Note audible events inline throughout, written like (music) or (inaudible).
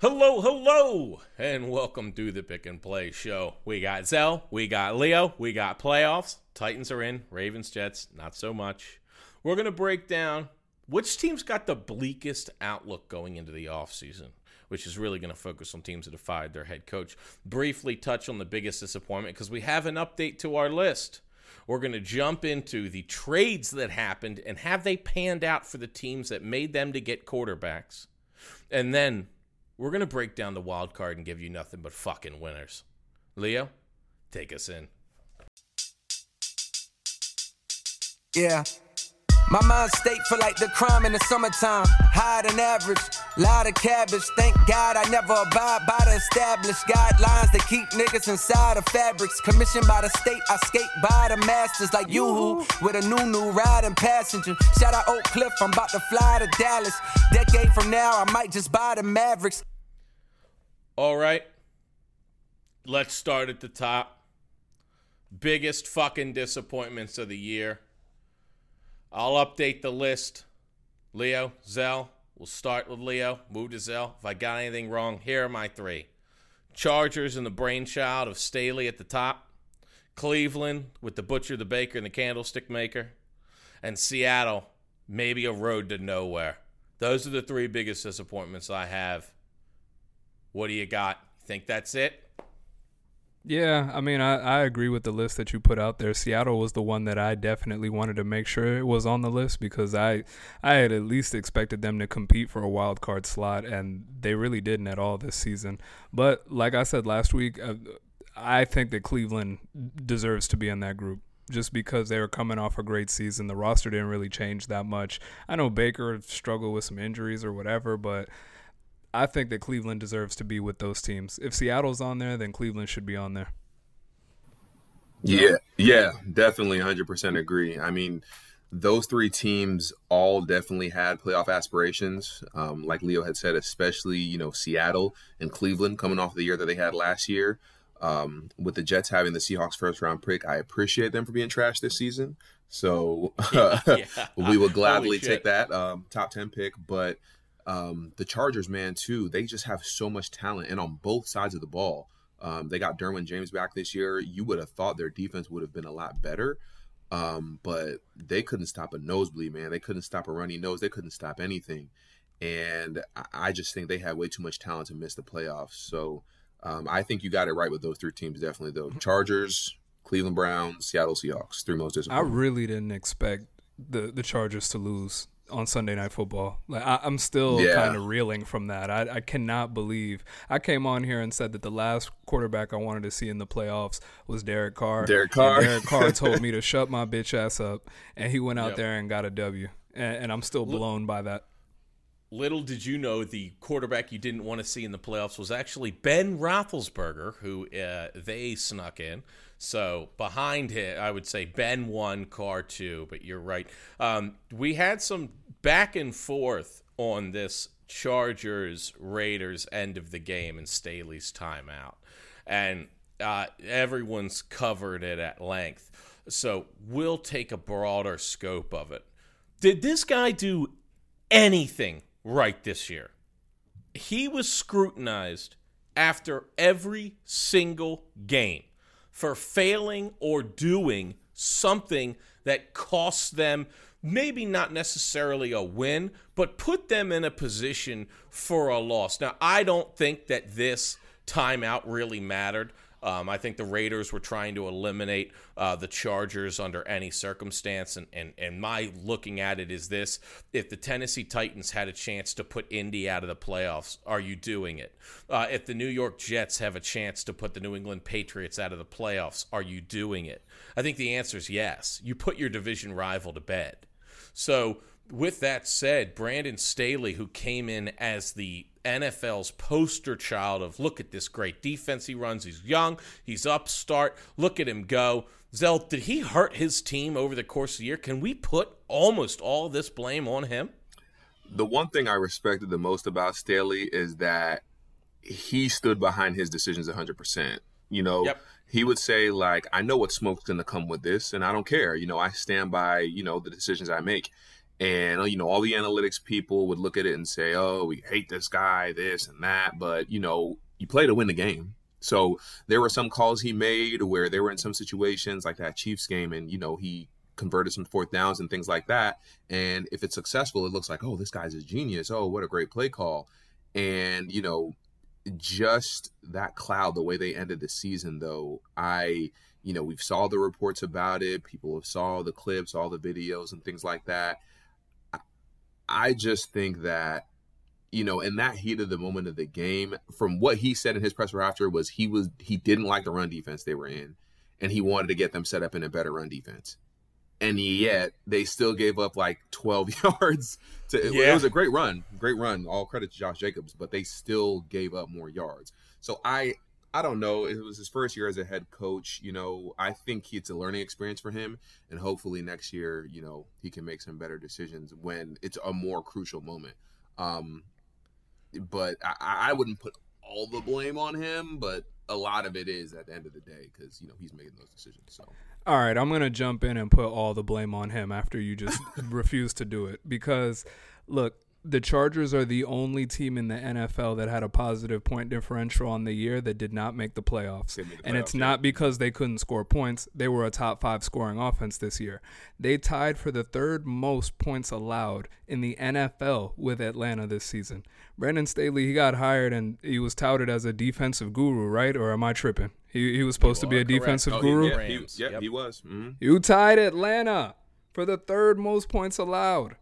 Hello, hello, and welcome to the Pick and Play Show. We got Zell, we got Leo, we got playoffs. Titans are in, Ravens, Jets, not so much. We're going to break down which teams got the bleakest outlook going into the offseason, which is really going to focus on teams that have fired their head coach. Briefly touch on the biggest disappointment because we have an update to our list. We're going to jump into the trades that happened and have they panned out for the teams that made them to get quarterbacks. And then we're going to break down the wild card and give you nothing but fucking winners. Leo, take us in. Yeah. My mind state for like the crime in the summertime. Higher than average, lot of cabbage. Thank God I never abide by the established guidelines that keep niggas inside of fabrics. Commissioned by the state, I skate by the masters like yoo-hoo with a new new riding passenger. Shout out Oak Cliff, I'm about to fly to Dallas. Decade from now, I might just buy the Mavericks. All right. Let's start at the top. Biggest fucking disappointments of the year. I'll update the list. Leo, Zell, we'll start with Leo, move to Zell. If I got anything wrong, here are my three Chargers and the brainchild of Staley at the top, Cleveland with the butcher, the baker, and the candlestick maker, and Seattle, maybe a road to nowhere. Those are the three biggest disappointments I have. What do you got? Think that's it? Yeah, I mean, I, I agree with the list that you put out there. Seattle was the one that I definitely wanted to make sure it was on the list because I I had at least expected them to compete for a wild card slot, and they really didn't at all this season. But like I said last week, uh, I think that Cleveland deserves to be in that group just because they were coming off a great season. The roster didn't really change that much. I know Baker struggled with some injuries or whatever, but I think that Cleveland deserves to be with those teams. If Seattle's on there, then Cleveland should be on there. Yeah, yeah, definitely 100% agree. I mean, those three teams all definitely had playoff aspirations. Um, like Leo had said, especially, you know, Seattle and Cleveland coming off the year that they had last year. Um, with the Jets having the Seahawks first round pick, I appreciate them for being trash this season. So yeah, (laughs) (laughs) yeah. we would gladly take that um, top 10 pick. But um, the Chargers, man, too, they just have so much talent and on both sides of the ball. Um, they got Derwin James back this year. You would have thought their defense would have been a lot better, um, but they couldn't stop a nosebleed, man. They couldn't stop a runny nose. They couldn't stop anything. And I just think they had way too much talent to miss the playoffs. So um, I think you got it right with those three teams, definitely, though. Chargers, Cleveland Browns, Seattle Seahawks, three most disappointing. I really didn't expect the, the Chargers to lose on Sunday Night Football. Like I, am still yeah. kind of reeling from that. I, I cannot believe I came on here and said that the last quarterback I wanted to see in the playoffs was Derek Carr. Derek Carr. And Derek Carr (laughs) told me to shut my bitch ass up, and he went out yep. there and got a W. And, and I'm still blown by that. Little did you know the quarterback you didn't want to see in the playoffs was actually Ben Roethlisberger, who uh, they snuck in. So behind him, I would say Ben one, Carr two, but you're right. Um, we had some back and forth on this Chargers Raiders end of the game and Staley's timeout, and uh, everyone's covered it at length. So we'll take a broader scope of it. Did this guy do anything right this year? He was scrutinized after every single game for failing or doing something that costs them maybe not necessarily a win, but put them in a position for a loss. Now, I don't think that this timeout really mattered. Um, I think the Raiders were trying to eliminate uh, the Chargers under any circumstance. And, and, and my looking at it is this if the Tennessee Titans had a chance to put Indy out of the playoffs, are you doing it? Uh, if the New York Jets have a chance to put the New England Patriots out of the playoffs, are you doing it? I think the answer is yes. You put your division rival to bed. So, with that said, Brandon Staley, who came in as the NFL's poster child of look at this great defense he runs. He's young, he's upstart. Look at him go. Zell, did he hurt his team over the course of the year? Can we put almost all this blame on him? The one thing I respected the most about Staley is that he stood behind his decisions 100%. You know, yep. he would say, like, I know what smoke's going to come with this, and I don't care. You know, I stand by, you know, the decisions I make And you know, all the analytics people would look at it and say, "Oh, we hate this guy, this and that." But you know, you play to win the game. So there were some calls he made where they were in some situations like that Chiefs game, and you know he converted some fourth downs and things like that. And if it's successful, it looks like, oh, this guy's a genius. Oh, what a great play call. And you know, just that cloud, the way they ended the season, though, I you know we've saw the reports about it. People have saw the clips, all the videos, and things like that. I just think that you know, in that heat of the moment of the game, from what he said in his presser after was he was he didn't like the run defense they were in, and he wanted to get them set up in a better run defense. And yet they still gave up like 12 (laughs) yards. To yeah. it was a great run, great run. All credit to Josh Jacobs, but they still gave up more yards. So I I don't know. It was his first year as a head coach. You know, I think it's a learning experience for him, and hopefully next year, you know, he can make some better decisions when it's a more crucial moment. Um, but I, I wouldn't put all the blame on him, but a lot of it is at the end of the day because you know he's making those decisions. So. All right, I'm gonna jump in and put all the blame on him after you just (laughs) refuse to do it because, look, the Chargers are the only team in the NFL that had a positive point differential on the year that did not make the playoffs. The and it's yeah. not because they couldn't score points. They were a top five scoring offense this year. They tied for the third most points allowed in the NFL with Atlanta this season. Brandon Staley, he got hired and he was touted as a defensive guru, right? Or am I tripping? He, he was supposed to be a correct. defensive oh, guru. Yeah, he, yeah, yep. he was. Mm-hmm. You tied Atlanta for the third most points allowed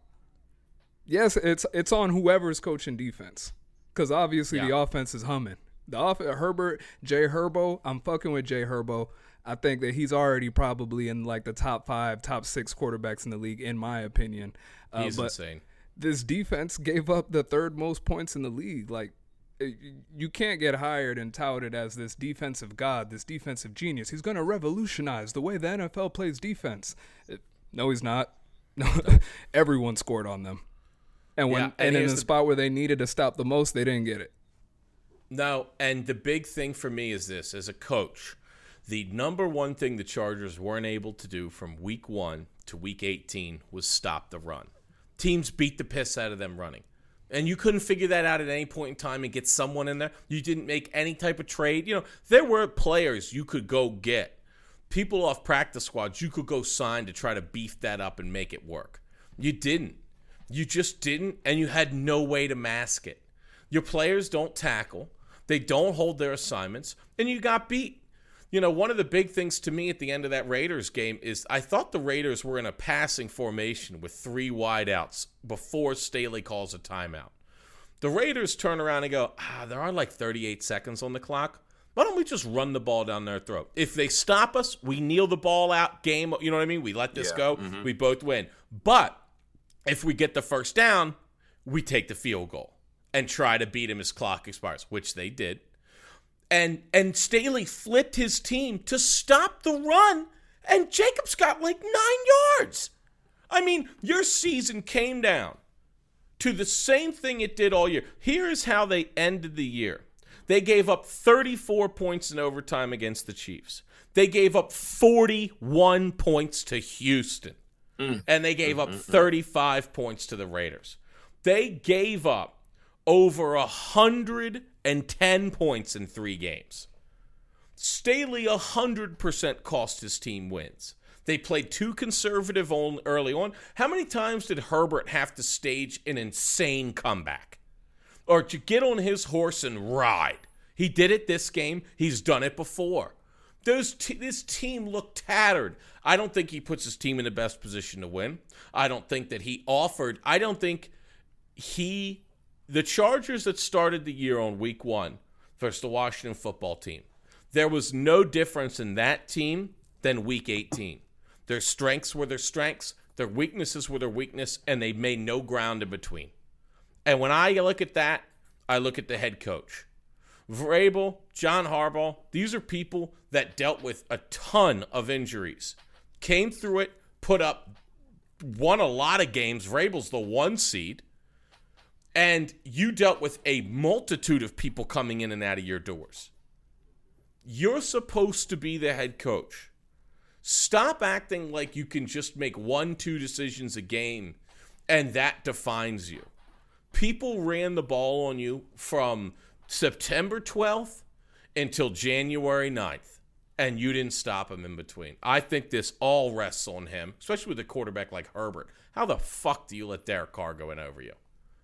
yes, it's it's on whoever's coaching defense because obviously yeah. the offense is humming. The off- Herbert, Jay Herbo, I'm fucking with Jay Herbo. I think that he's already probably in like the top five, top six quarterbacks in the league, in my opinion. Uh, he's insane. This defense gave up the third most points in the league. Like, you can't get hired and touted as this defensive god, this defensive genius. He's going to revolutionize the way the NFL plays defense. No, he's not. (laughs) No, everyone scored on them. And when yeah, and, and in the, the spot where they needed to stop the most, they didn't get it. No, and the big thing for me is this: as a coach, the number one thing the Chargers weren't able to do from week one to week 18 was stop the run. Teams beat the piss out of them running. And you couldn't figure that out at any point in time and get someone in there. You didn't make any type of trade. You know, there were players you could go get, people off practice squads you could go sign to try to beef that up and make it work. You didn't. You just didn't, and you had no way to mask it. Your players don't tackle, they don't hold their assignments, and you got beat. You know, one of the big things to me at the end of that Raiders game is I thought the Raiders were in a passing formation with three wideouts before Staley calls a timeout. The Raiders turn around and go, ah, there are like 38 seconds on the clock. Why don't we just run the ball down their throat? If they stop us, we kneel the ball out, game, you know what I mean? We let this yeah, go, mm-hmm. we both win. But if we get the first down, we take the field goal and try to beat him as clock expires, which they did. And and Staley flipped his team to stop the run, and Jacobs got like nine yards. I mean, your season came down to the same thing it did all year. Here is how they ended the year. They gave up 34 points in overtime against the Chiefs. They gave up 41 points to Houston. Mm. And they gave mm, up mm, mm. 35 points to the Raiders. They gave up over 110 points in three games. Staley 100% cost his team wins. They played too conservative on, early on. How many times did Herbert have to stage an insane comeback? Or to get on his horse and ride? He did it this game. He's done it before. Those t- this team looked tattered. I don't think he puts his team in the best position to win. I don't think that he offered. I don't think he, the Chargers that started the year on week one versus the Washington football team, there was no difference in that team than week 18. Their strengths were their strengths, their weaknesses were their weakness, and they made no ground in between. And when I look at that, I look at the head coach. Vrabel, John Harbaugh, these are people that dealt with a ton of injuries, came through it, put up, won a lot of games. Vrabel's the one seed. And you dealt with a multitude of people coming in and out of your doors. You're supposed to be the head coach. Stop acting like you can just make one, two decisions a game and that defines you. People ran the ball on you from September 12th until January 9th, and you didn't stop him in between. I think this all rests on him, especially with a quarterback like Herbert. How the fuck do you let Derek Carr go in over you?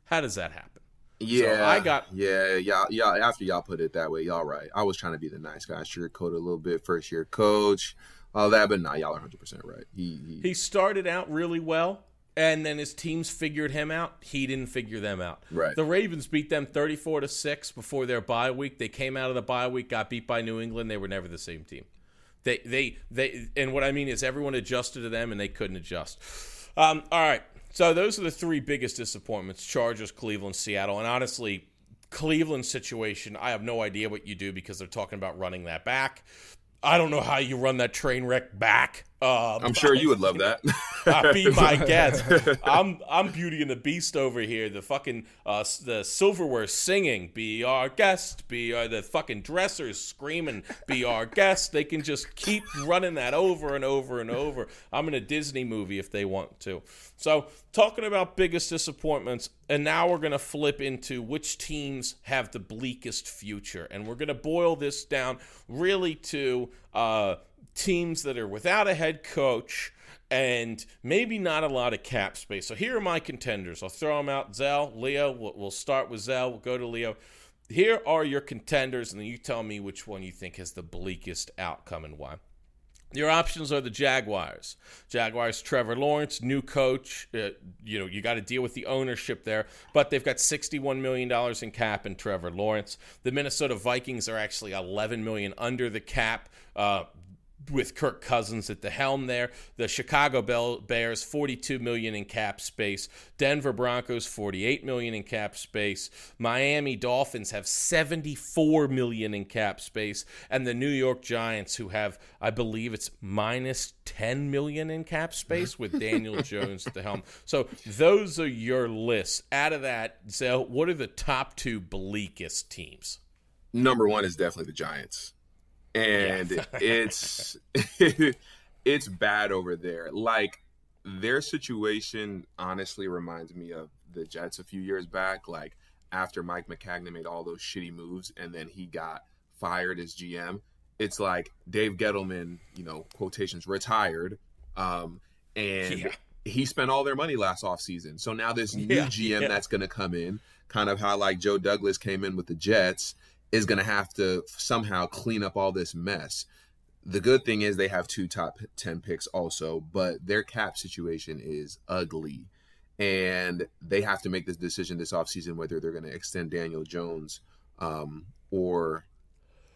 How does that happen? Yeah, so I got yeah, y'all, y'all. After y'all put it that way, y'all right. I was trying to be the nice guy, sugarcoat a little bit. First year coach, all that, but nah, y'all are 100 percent right. He, he he started out really well, and then his teams figured him out. He didn't figure them out. Right. The Ravens beat them 34 to six before their bye week. They came out of the bye week, got beat by New England. They were never the same team. They they they, and what I mean is everyone adjusted to them, and they couldn't adjust. Um, all right. So those are the three biggest disappointments: Chargers, Cleveland, Seattle, and honestly, Cleveland situation. I have no idea what you do because they're talking about running that back. I don't know how you run that train wreck back. Um, I'm sure you would love that. (laughs) uh, be my (laughs) guest. I'm I'm Beauty and the Beast over here. The fucking uh, the silverware singing. Be our guest. Be our, the fucking dressers screaming. Be our guest. They can just keep running that over and over and over. I'm in a Disney movie if they want to. So talking about biggest disappointments, and now we're gonna flip into which teams have the bleakest future, and we're gonna boil this down really to. Uh, teams that are without a head coach and maybe not a lot of cap space. So here are my contenders. I'll throw them out. Zell, Leo, we'll, start with Zell. We'll go to Leo. Here are your contenders, and then you tell me which one you think has the bleakest outcome and why. Your options are the Jaguars. Jaguars, Trevor Lawrence, new coach. Uh, you know, you got to deal with the ownership there, but they've got $61 million in cap in Trevor Lawrence. The Minnesota Vikings are actually 11 million under the cap. Uh, with Kirk Cousins at the helm there. The Chicago Bears 42 million in cap space. Denver Broncos 48 million in cap space. Miami Dolphins have 74 million in cap space and the New York Giants who have I believe it's minus 10 million in cap space with Daniel (laughs) Jones at the helm. So those are your lists. Out of that, Zell, what are the top 2 bleakest teams? Number 1 is definitely the Giants and yeah. (laughs) it's (laughs) it's bad over there. Like their situation honestly reminds me of the Jets a few years back. Like after Mike Maccagnan made all those shitty moves and then he got fired as GM, it's like Dave Gettleman, you know, quotations retired, um, and yeah. he spent all their money last off season. So now this new yeah, GM that's going to come in, kind of how like Joe Douglas came in with the Jets is going to have to somehow clean up all this mess. The good thing is they have two top 10 picks also, but their cap situation is ugly. And they have to make this decision this offseason whether they're going to extend Daniel Jones um, or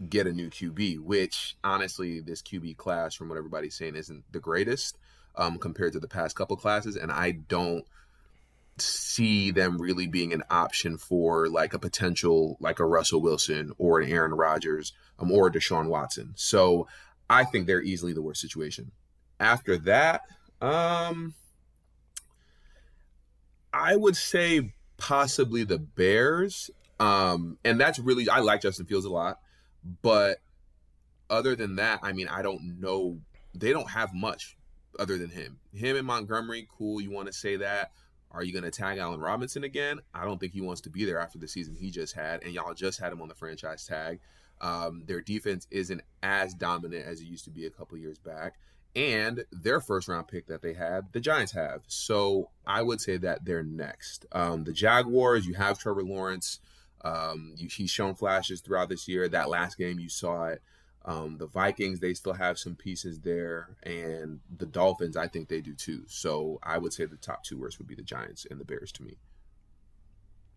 get a new QB, which honestly, this QB class, from what everybody's saying, isn't the greatest um, compared to the past couple classes. And I don't see them really being an option for like a potential like a Russell Wilson or an Aaron Rodgers um, or Deshaun Watson. So I think they're easily the worst situation. After that, um I would say possibly the Bears. Um and that's really I like Justin Fields a lot, but other than that, I mean, I don't know they don't have much other than him. Him and Montgomery, cool, you want to say that are you going to tag Allen Robinson again? I don't think he wants to be there after the season he just had, and y'all just had him on the franchise tag. Um, their defense isn't as dominant as it used to be a couple years back, and their first round pick that they had, the Giants have. So I would say that they're next. Um, the Jaguars, you have Trevor Lawrence. Um, you, he's shown flashes throughout this year. That last game, you saw it. Um, the Vikings, they still have some pieces there, and the Dolphins, I think they do too. So I would say the top two worst would be the Giants and the Bears to me.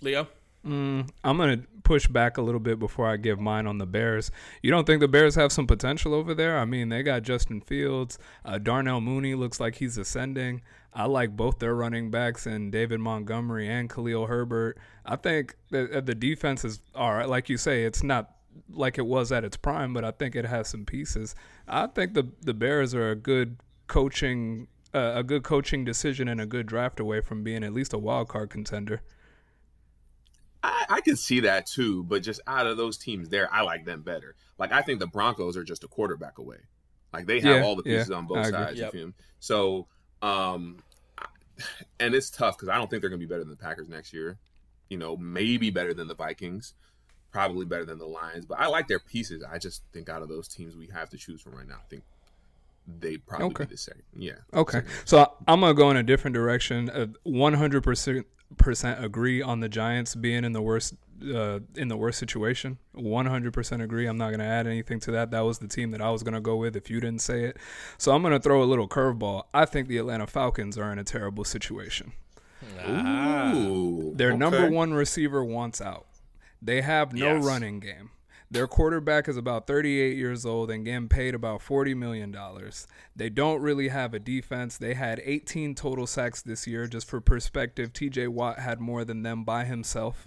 Leo, mm, I'm gonna push back a little bit before I give mine on the Bears. You don't think the Bears have some potential over there? I mean, they got Justin Fields, uh, Darnell Mooney looks like he's ascending. I like both their running backs and David Montgomery and Khalil Herbert. I think that the defense is all right. Like you say, it's not like it was at its prime, but I think it has some pieces. I think the the Bears are a good coaching uh, a good coaching decision and a good draft away from being at least a wild card contender. I, I can see that too, but just out of those teams there, I like them better. Like I think the Broncos are just a quarterback away. Like they have yeah, all the pieces yeah, on both sides. Yep. So um, and it's tough because I don't think they're going to be better than the Packers next year. You know, maybe better than the Vikings, probably better than the Lions. But I like their pieces. I just think out of those teams we have to choose from right now, I think they probably okay. be the same. Yeah. Okay. So I'm gonna go in a different direction. One hundred percent percent agree on the Giants being in the worst uh, in the worst situation. One hundred percent agree. I'm not gonna add anything to that. That was the team that I was gonna go with if you didn't say it. So I'm gonna throw a little curveball. I think the Atlanta Falcons are in a terrible situation. Ooh, Their okay. number one receiver wants out. They have no yes. running game. Their quarterback is about 38 years old and getting paid about $40 million. They don't really have a defense. They had 18 total sacks this year. Just for perspective, TJ Watt had more than them by himself.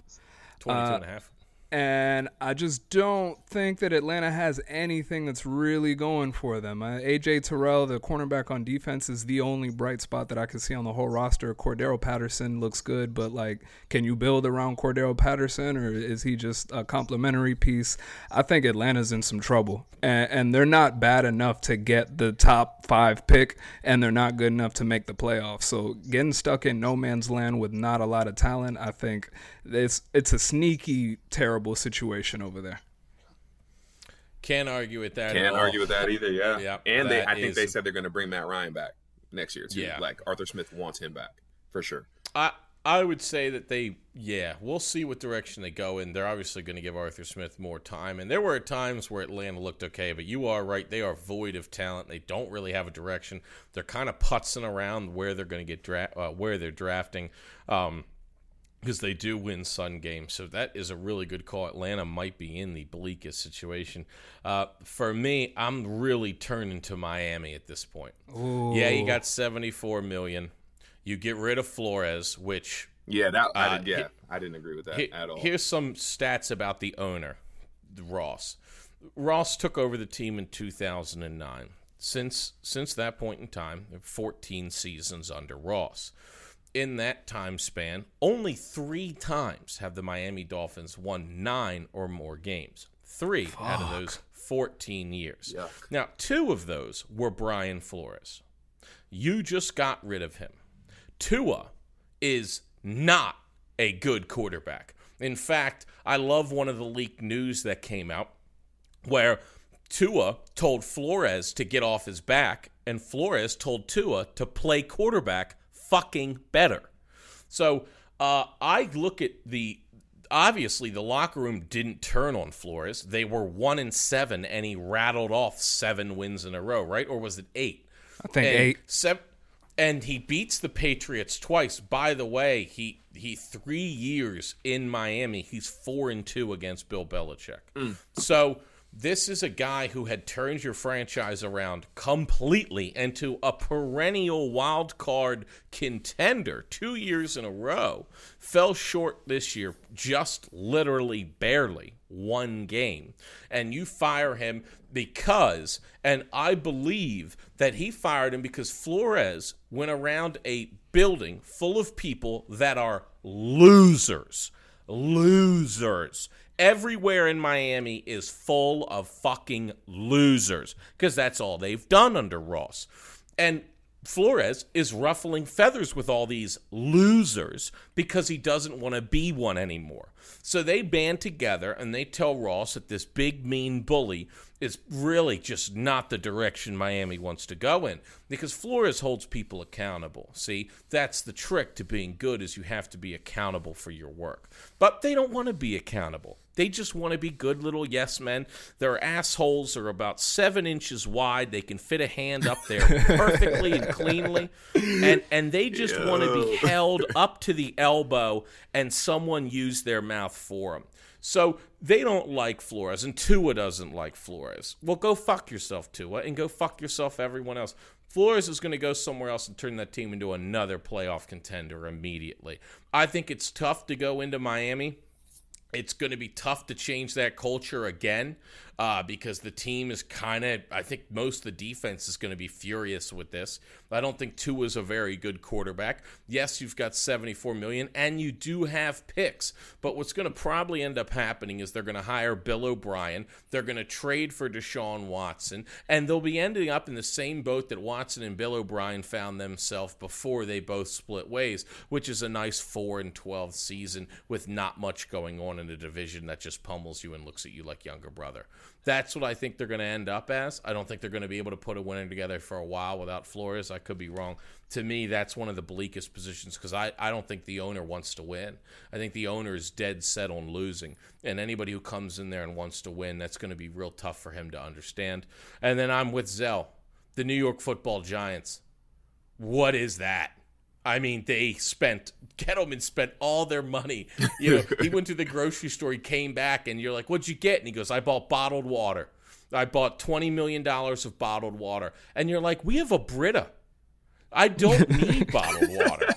22 uh, and a half and I just don't think that Atlanta has anything that's really going for them. Uh, AJ Terrell, the cornerback on defense, is the only bright spot that I can see on the whole roster. Cordarrelle Patterson looks good, but like, can you build around Cordarrelle Patterson, or is he just a complementary piece? I think Atlanta's in some trouble, and, and they're not bad enough to get the top five pick, and they're not good enough to make the playoffs. So getting stuck in no man's land with not a lot of talent, I think it's it's a sneaky terrible situation over there. Can't argue with that. Can't argue with that either. Yeah. Yeah. And they, I think is, they said they're going to bring Matt Ryan back next year too. Yeah. Like Arthur Smith wants him back for sure. I I would say that they, yeah, we'll see what direction they go in. They're obviously going to give Arthur Smith more time, and there were times where Atlanta looked okay, but you are right; they are void of talent. They don't really have a direction. They're kind of putzing around where they're going to get dra- uh, where they're drafting. Um, because they do win Sun games. So that is a really good call. Atlanta might be in the bleakest situation. Uh, for me, I'm really turning to Miami at this point. Ooh. Yeah, you got 74 million. You get rid of Flores, which yeah, that I uh, did, yeah, I didn't agree with that he, at all. Here's some stats about the owner, Ross. Ross took over the team in 2009. Since since that point in time, 14 seasons under Ross in that time span, only three times have the Miami Dolphins won nine or more games. Three Fuck. out of those 14 years. Yuck. Now, two of those were Brian Flores. You just got rid of him. Tua is not a good quarterback. In fact, I love one of the leaked news that came out where Tua told Flores to get off his back, and Flores told Tua to play quarterback fucking better. So uh, I look at the obviously the locker room didn't turn on Flores. They were one and seven, and he rattled off seven wins in a row, right? Or was it eight? I think and eight. Seven, and he beats the Patriots twice. By the way, he he three years in Miami, he's four and two against Bill Belichick. Mm. So this is a guy who had turned your franchise around completely into a perennial wild card contender two years in a row. Fell short this year, just literally barely one game. And you fire him because, and I believe that he fired him because Flores went around a building full of people that are losers. Losers everywhere in Miami is full of fucking losers because that's all they've done under Ross. And Flores is ruffling feathers with all these losers because he doesn't want to be one anymore. So they band together and they tell Ross that this big mean bully is really just not the direction Miami wants to go in because Flores holds people accountable. See, that's the trick to being good is you have to be accountable for your work. But they don't want to be accountable. They just want to be good little yes men. Their assholes are about seven inches wide. They can fit a hand up there (laughs) perfectly and cleanly. And and they just Yo. want to be held up to the elbow and someone use their mouth for them. So they don't like Flores, and Tua doesn't like Flores. Well, go fuck yourself, Tua, and go fuck yourself, everyone else. Flores is going to go somewhere else and turn that team into another playoff contender immediately. I think it's tough to go into Miami it's going to be tough to change that culture again. Uh, because the team is kind of. I think most of the defense is going to be furious with this. I don't think Tua is a very good quarterback. Yes, you've got 74 million, and you do have picks. But what's going to probably end up happening is they're going to hire Bill O'Brien. They're going to trade for Deshaun Watson, and they'll be ending up in the same boat that Watson and Bill O'Brien found themselves before they both split ways, which is a nice four and 12 season with not much going on in a division that just pummels you and looks at you like younger brother. That's what I think they're going to end up as. I don't think they're going to be able to put a winner together for a while without Flores. I could be wrong. To me, that's one of the bleakest positions because I, I don't think the owner wants to win. I think the owner is dead set on losing. And anybody who comes in there and wants to win, that's going to be real tough for him to understand. And then I'm with Zell, the New York football giants. What is that? I mean, they spent Gettleman spent all their money. You know, he went to the grocery store, he came back, and you're like, "What'd you get?" And he goes, "I bought bottled water. I bought twenty million dollars of bottled water." And you're like, "We have a Brita. I don't (laughs) need bottled water."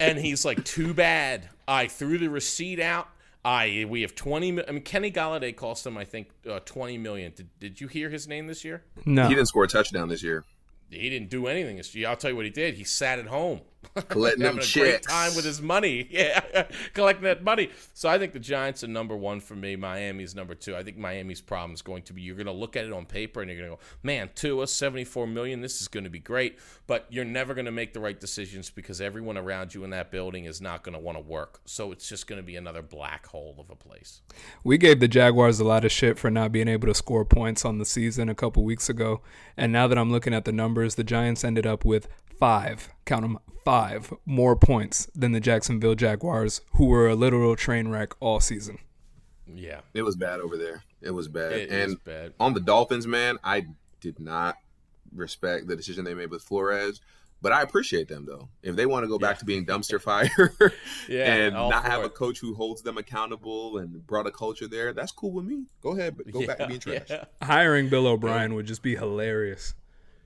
And he's like, "Too bad. I threw the receipt out." I we have twenty. I mean, Kenny Golladay cost them, I think, uh, twenty million. Did, did you hear his name this year? No, He didn't score a touchdown this year. He didn't do anything. I'll tell you what he did. He sat at home, (laughs) Collecting them having a great time with his money. (laughs) Yeah, collecting that money. So I think the Giants are number one for me. Miami's number two. I think Miami's problem is going to be you're going to look at it on paper and you're going to go, man, Tua, 74 million. This is going to be great. But you're never going to make the right decisions because everyone around you in that building is not going to want to work. So it's just going to be another black hole of a place. we gave the Jaguars a lot of shit for not being able to score points on the season a couple weeks ago, and now that I'm looking at the numbers, the Giants ended up with five, count them, five more points than the Jacksonville Jaguars, who were a literal train wreck all season. Yeah. It was bad over there. It was bad. It and is bad. on the Dolphins, man, I did not respect the decision they made with Flores, but I appreciate them though. If they want to go back Yeah. to being dumpster fire (laughs) Yeah, and not have it. a coach who holds them accountable and brought a culture there, that's cool with me. Go ahead, but go back to being trash. Yeah. Hiring Bill O'Brien would just be hilarious.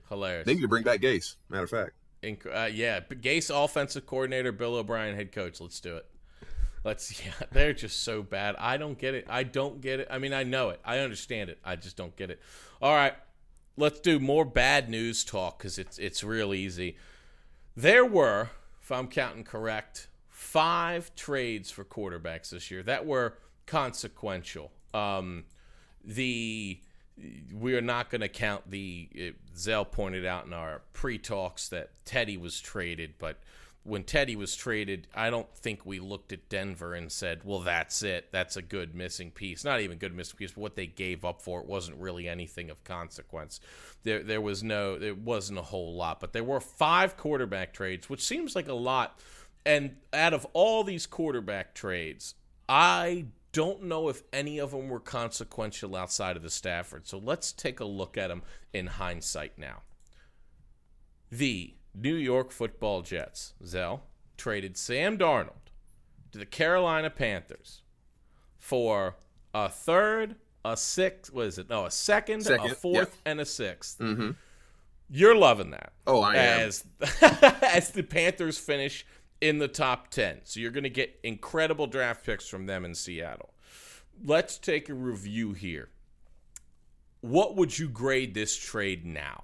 Hilarious. They need to bring back Gase. Matter of fact. Uh, yeah, Gase offensive coordinator, Bill O'Brien head coach. Let's do it. Let's. (laughs) Yeah, they're just so bad. I don't get it. I don't get it. I mean, I know it. I understand it. I just don't get it. All right, let's do more bad news talk because it's it's real easy. There were, if I'm counting correct, five trades for quarterbacks this year that were consequential. Um, the we are not going to count the Zell pointed out in our pre-talks that Teddy was traded, but when Teddy was traded, I don't think we looked at Denver and said, "Well, that's it. That's a good missing piece." Not even good missing piece, but what they gave up for it wasn't really anything of consequence. There, there was no, there wasn't a whole lot, but there were five quarterback trades, which seems like a lot. And out of all these quarterback trades, I don't know if any of them were consequential outside of the Stafford. So let's take a look at them in hindsight now. The New York Football Jets, Zell, traded Sam Darnold to the Carolina Panthers for a third, a sixth, what is it? No, a second, a Second, fourth, and a 6th Mm-hmm. You're loving that Oh, I am. as (laughs) as the Panthers finish in the top 10. So you're going to get incredible draft picks from them in Seattle. Let's take a review here. What would you grade this trade now?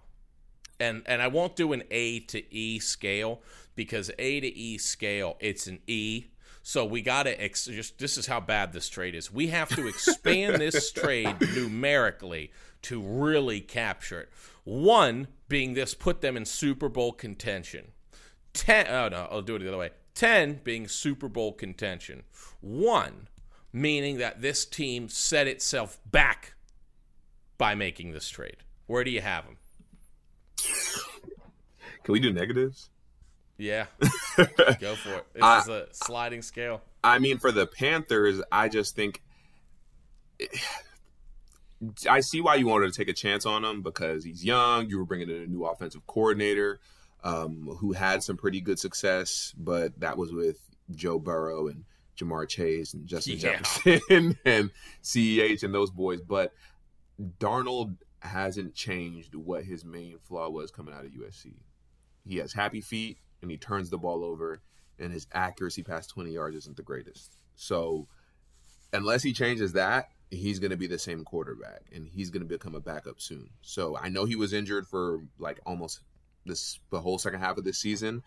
And and I won't do an A to E scale because A to E scale it's an E. So we got to ex- just this is how bad this trade is. We have to expand this (laughs) trade numerically to really capture it. One being this put them in Super Bowl contention. 10 oh no i'll do it the other way. 10 being super bowl contention. 1 meaning that this team set itself back by making this trade. Where do you have them Can we do negatives? yeah. (laughs) Go for it. This I- is a sliding scale. I mean, for the Panthers, I just think I see why you wanted to take a chance on him because he's young. You were bringing in a new offensive coordinator um, who had some pretty good success, but that was with Joe Burrow and Ja'Marr Chase and Justin Yeah. Jefferson (laughs) and CEH and those boys. But Darnold hasn't changed what his main flaw was coming out of USC. He has happy feet and he turns the ball over, and his accuracy past 20 yards isn't the greatest. So, unless he changes that, he's going to be the same quarterback and he's going to become a backup soon. So I know he was injured for like almost this the whole second half of this season.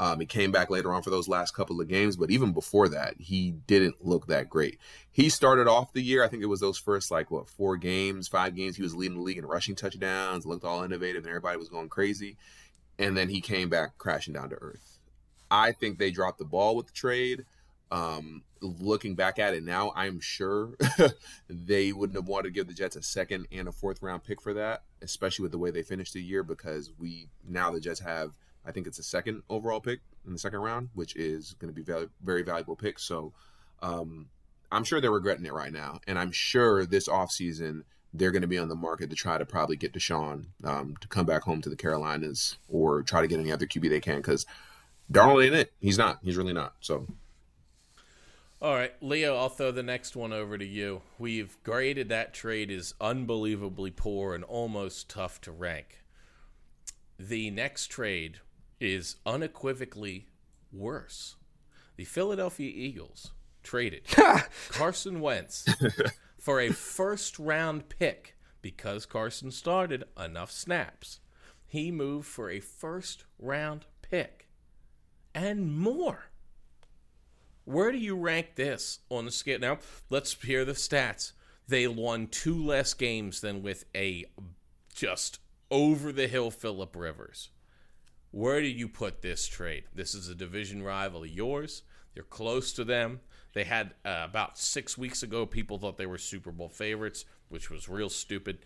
Um, he came back later on for those last couple of games, but even before that, he didn't look that great. He started off the year, I think it was those first like what four games, five games. He was leading the league in rushing touchdowns, looked all innovative, and everybody was going crazy. And then he came back crashing down to earth. I think they dropped the ball with the trade. Um, looking back at it now, I'm sure (laughs) they wouldn't have wanted to give the Jets a second and a fourth round pick for that, especially with the way they finished the year, because we now the Jets have, I think it's a second overall pick in the second round, which is going to be very, very valuable pick. So um, I'm sure they're regretting it right now. And I'm sure this offseason they're going to be on the market to try to probably get Deshaun um, to come back home to the Carolinas or try to get any other QB they can because Darnold ain't it. He's not. He's really not. So all right, Leo, I'll throw the next one over to you. We've graded that trade as unbelievably poor and almost tough to rank. The next trade is unequivocally worse. The Philadelphia Eagles traded (laughs) Carson Wentz (laughs) for a first round pick because Carson started enough snaps. He moved for a first round pick and more. Where do you rank this on the scale? Now, let's hear the stats. They won two less games than with a just over the hill Philip Rivers. Where do you put this trade? This is a division rival of yours. You're close to them. They had uh, about six weeks ago, people thought they were Super Bowl favorites, which was real stupid.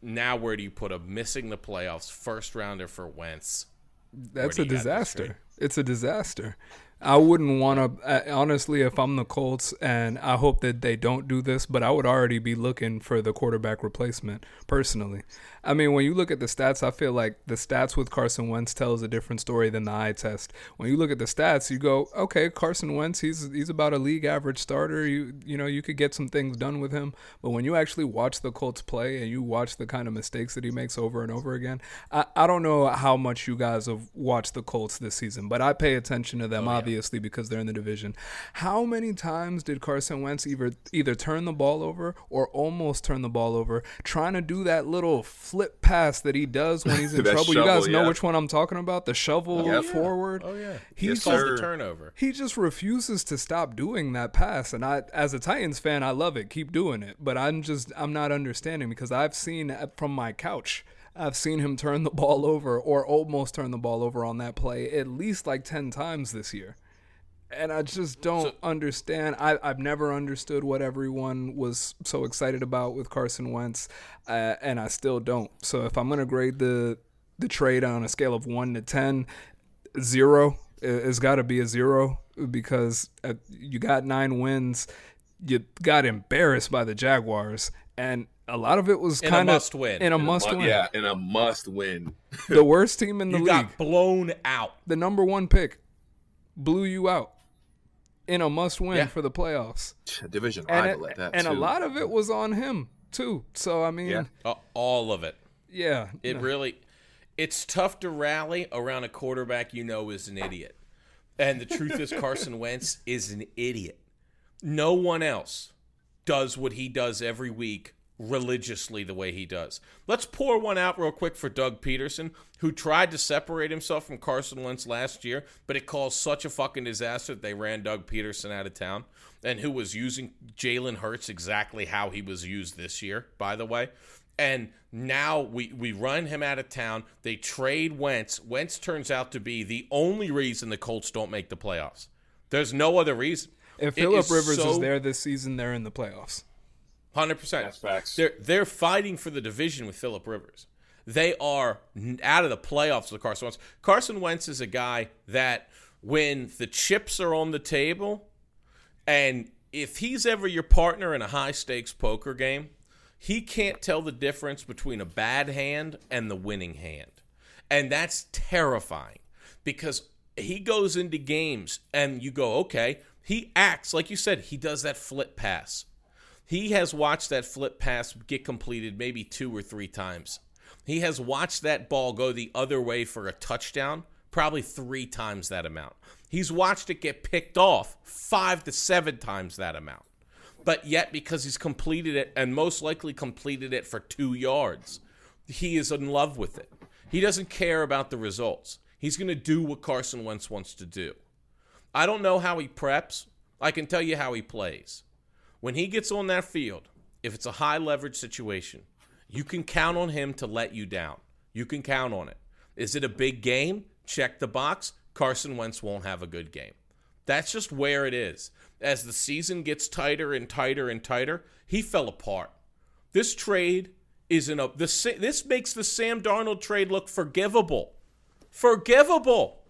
Now, where do you put a missing the playoffs first rounder for Wentz? That's a disaster. It's a disaster. I wouldn't want to, uh, honestly, if I'm the Colts, and I hope that they don't do this, but I would already be looking for the quarterback replacement personally. I mean, when you look at the stats, I feel like the stats with Carson Wentz tells a different story than the eye test. When you look at the stats, you go, okay, Carson Wentz, he's he's about a league average starter. You you know, you could get some things done with him. But when you actually watch the Colts play and you watch the kind of mistakes that he makes over and over again, I, I don't know how much you guys have watched the Colts this season, but I pay attention to them, oh, yeah. Obviously, because they're in the division. How many times did Carson Wentz either either turn the ball over or almost turn the ball over, trying to do that little flip pass that he does when he's (laughs) in trouble. Shovel, you guys know yeah. which one I'm talking about? The shovel oh, forward. Oh yeah. He yes, calls the turnover. He just refuses to stop doing that pass. And I as a Titans fan, I love it. Keep doing it. But I'm just I'm not understanding because I've seen uh, from my couch I've seen him turn the (laughs) ball over or almost turn the ball over on that play at least like 10 times this year and I just don't so, understand. I, I've never understood what everyone was so excited about with Carson Wentz, uh, and I still don't. So if I'm gonna grade the the trade on a scale of one to ten, zero it's got to be a zero because uh, you got nine wins. You got embarrassed by the Jaguars, and a lot of it was kind of must win in a must win. Yeah, in a must win. (laughs) the worst team in the you league got blown out. The number one pick blew you out in a must win yeah. for the playoffs. Division rival and at that. And too. a lot of it was on him too. So I mean, yeah. uh, all of it. Yeah, it no. really. It's tough to rally around a quarterback you know is an idiot, and the truth is Carson (laughs) Wentz is an idiot. No one else does what he does every week religiously the way he does. Let's pour one out real quick for Doug Pederson, who tried to separate himself from Carson Wentz last year, but it caused such a fucking disaster that they ran Doug Pederson out of town, and who was using Jalen Hurts exactly how he was used this year, by the way. And now we, we run him out of town. They trade Wentz. Wentz turns out to be the only reason the Colts don't make the playoffs. There's no other reason. If Philip Rivers so, is there this season, they're in the playoffs. Hundred percent. That's facts. They're they're fighting for the division with Philip Rivers. They are out of the playoffs with Carson Wentz. Carson Wentz is a guy that when the chips are on the table, and if he's ever your partner in a high stakes poker game, he can't tell the difference between a bad hand and the winning hand. And that's terrifying because he goes into games and you go, okay, he acts like you said, he does that flip pass he has watched that flip pass get completed maybe two or three times. He has watched that ball go the other way for a touchdown probably three times that amount. He's watched it get picked off five to seven times that amount. But yet, because he's completed it and most likely completed it for two yards, he is in love with it. He doesn't care about the results. He's going to do what Carson Wentz wants to do. I don't know how he preps. I can tell you how he plays. When he gets on that field, if it's a high leverage situation, you can count on him to let you down. You can count on it. Is it a big game? Check the box. Carson Wentz won't have a good game. That's just where it is. As the season gets tighter and tighter and tighter, he fell apart. This trade is in a uh, this this makes the Sam Darnold trade look forgivable. Forgivable.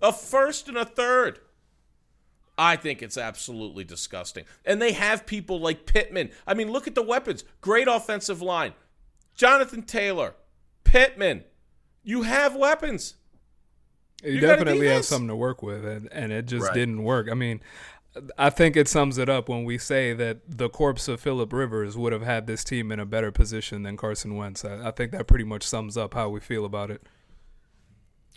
A first and a third. I think it's absolutely disgusting. And they have people like Pittman. I mean, look at the weapons. Great offensive line. Jonathan Taylor, Pittman. You have weapons. You, you definitely have something to work with, and, and it just right. didn't work. I mean, I think it sums it up when we say that the corpse of Philip Rivers would have had this team in a better position than Carson Wentz. I, I think that pretty much sums up how we feel about it.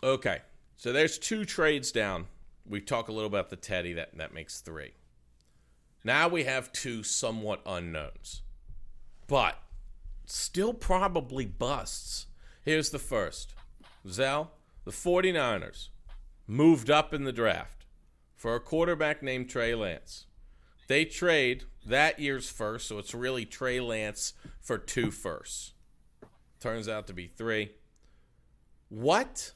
Okay, so there's two trades down. We talk a little about the Teddy. That that makes three. Now we have two somewhat unknowns, but still probably busts. Here's the first. Zell, the 49ers moved up in the draft for a quarterback named Trey Lance. They trade that year's first, so it's really Trey Lance for two firsts. Turns out to be three. What?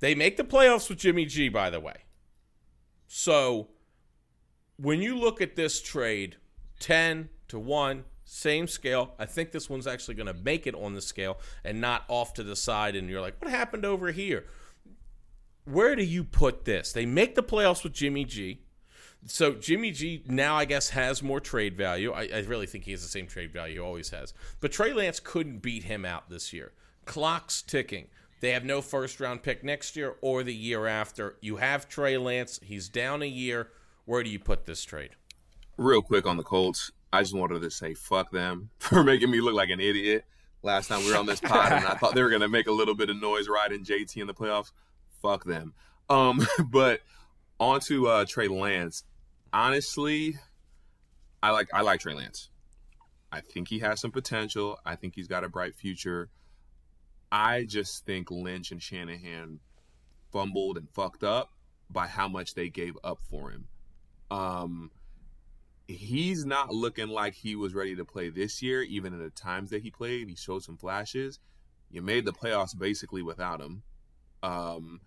They make the playoffs with Jimmy G, by the way. So when you look at this trade, 10 to 1, same scale. I think this one's actually going to make it on the scale and not off to the side. And you're like, what happened over here? Where do you put this? They make the playoffs with Jimmy G. So Jimmy G now, I guess, has more trade value. I, I really think he has the same trade value, he always has. But Trey Lance couldn't beat him out this year. Clock's ticking. They have no first round pick next year or the year after. You have Trey Lance. He's down a year. Where do you put this trade? Real quick on the Colts. I just wanted to say fuck them (laughs) for making me look like an idiot last time we were on this pod, and I thought they were gonna make a little bit of noise riding JT in the playoffs. Fuck them. Um, (laughs) but on to uh, Trey Lance. Honestly, I like I like Trey Lance. I think he has some potential. I think he's got a bright future. I just think Lynch and Shanahan fumbled and fucked up by how much they gave up for him. Um, he's not looking like he was ready to play this year, even in the times that he played. He showed some flashes. You made the playoffs basically without him. Um,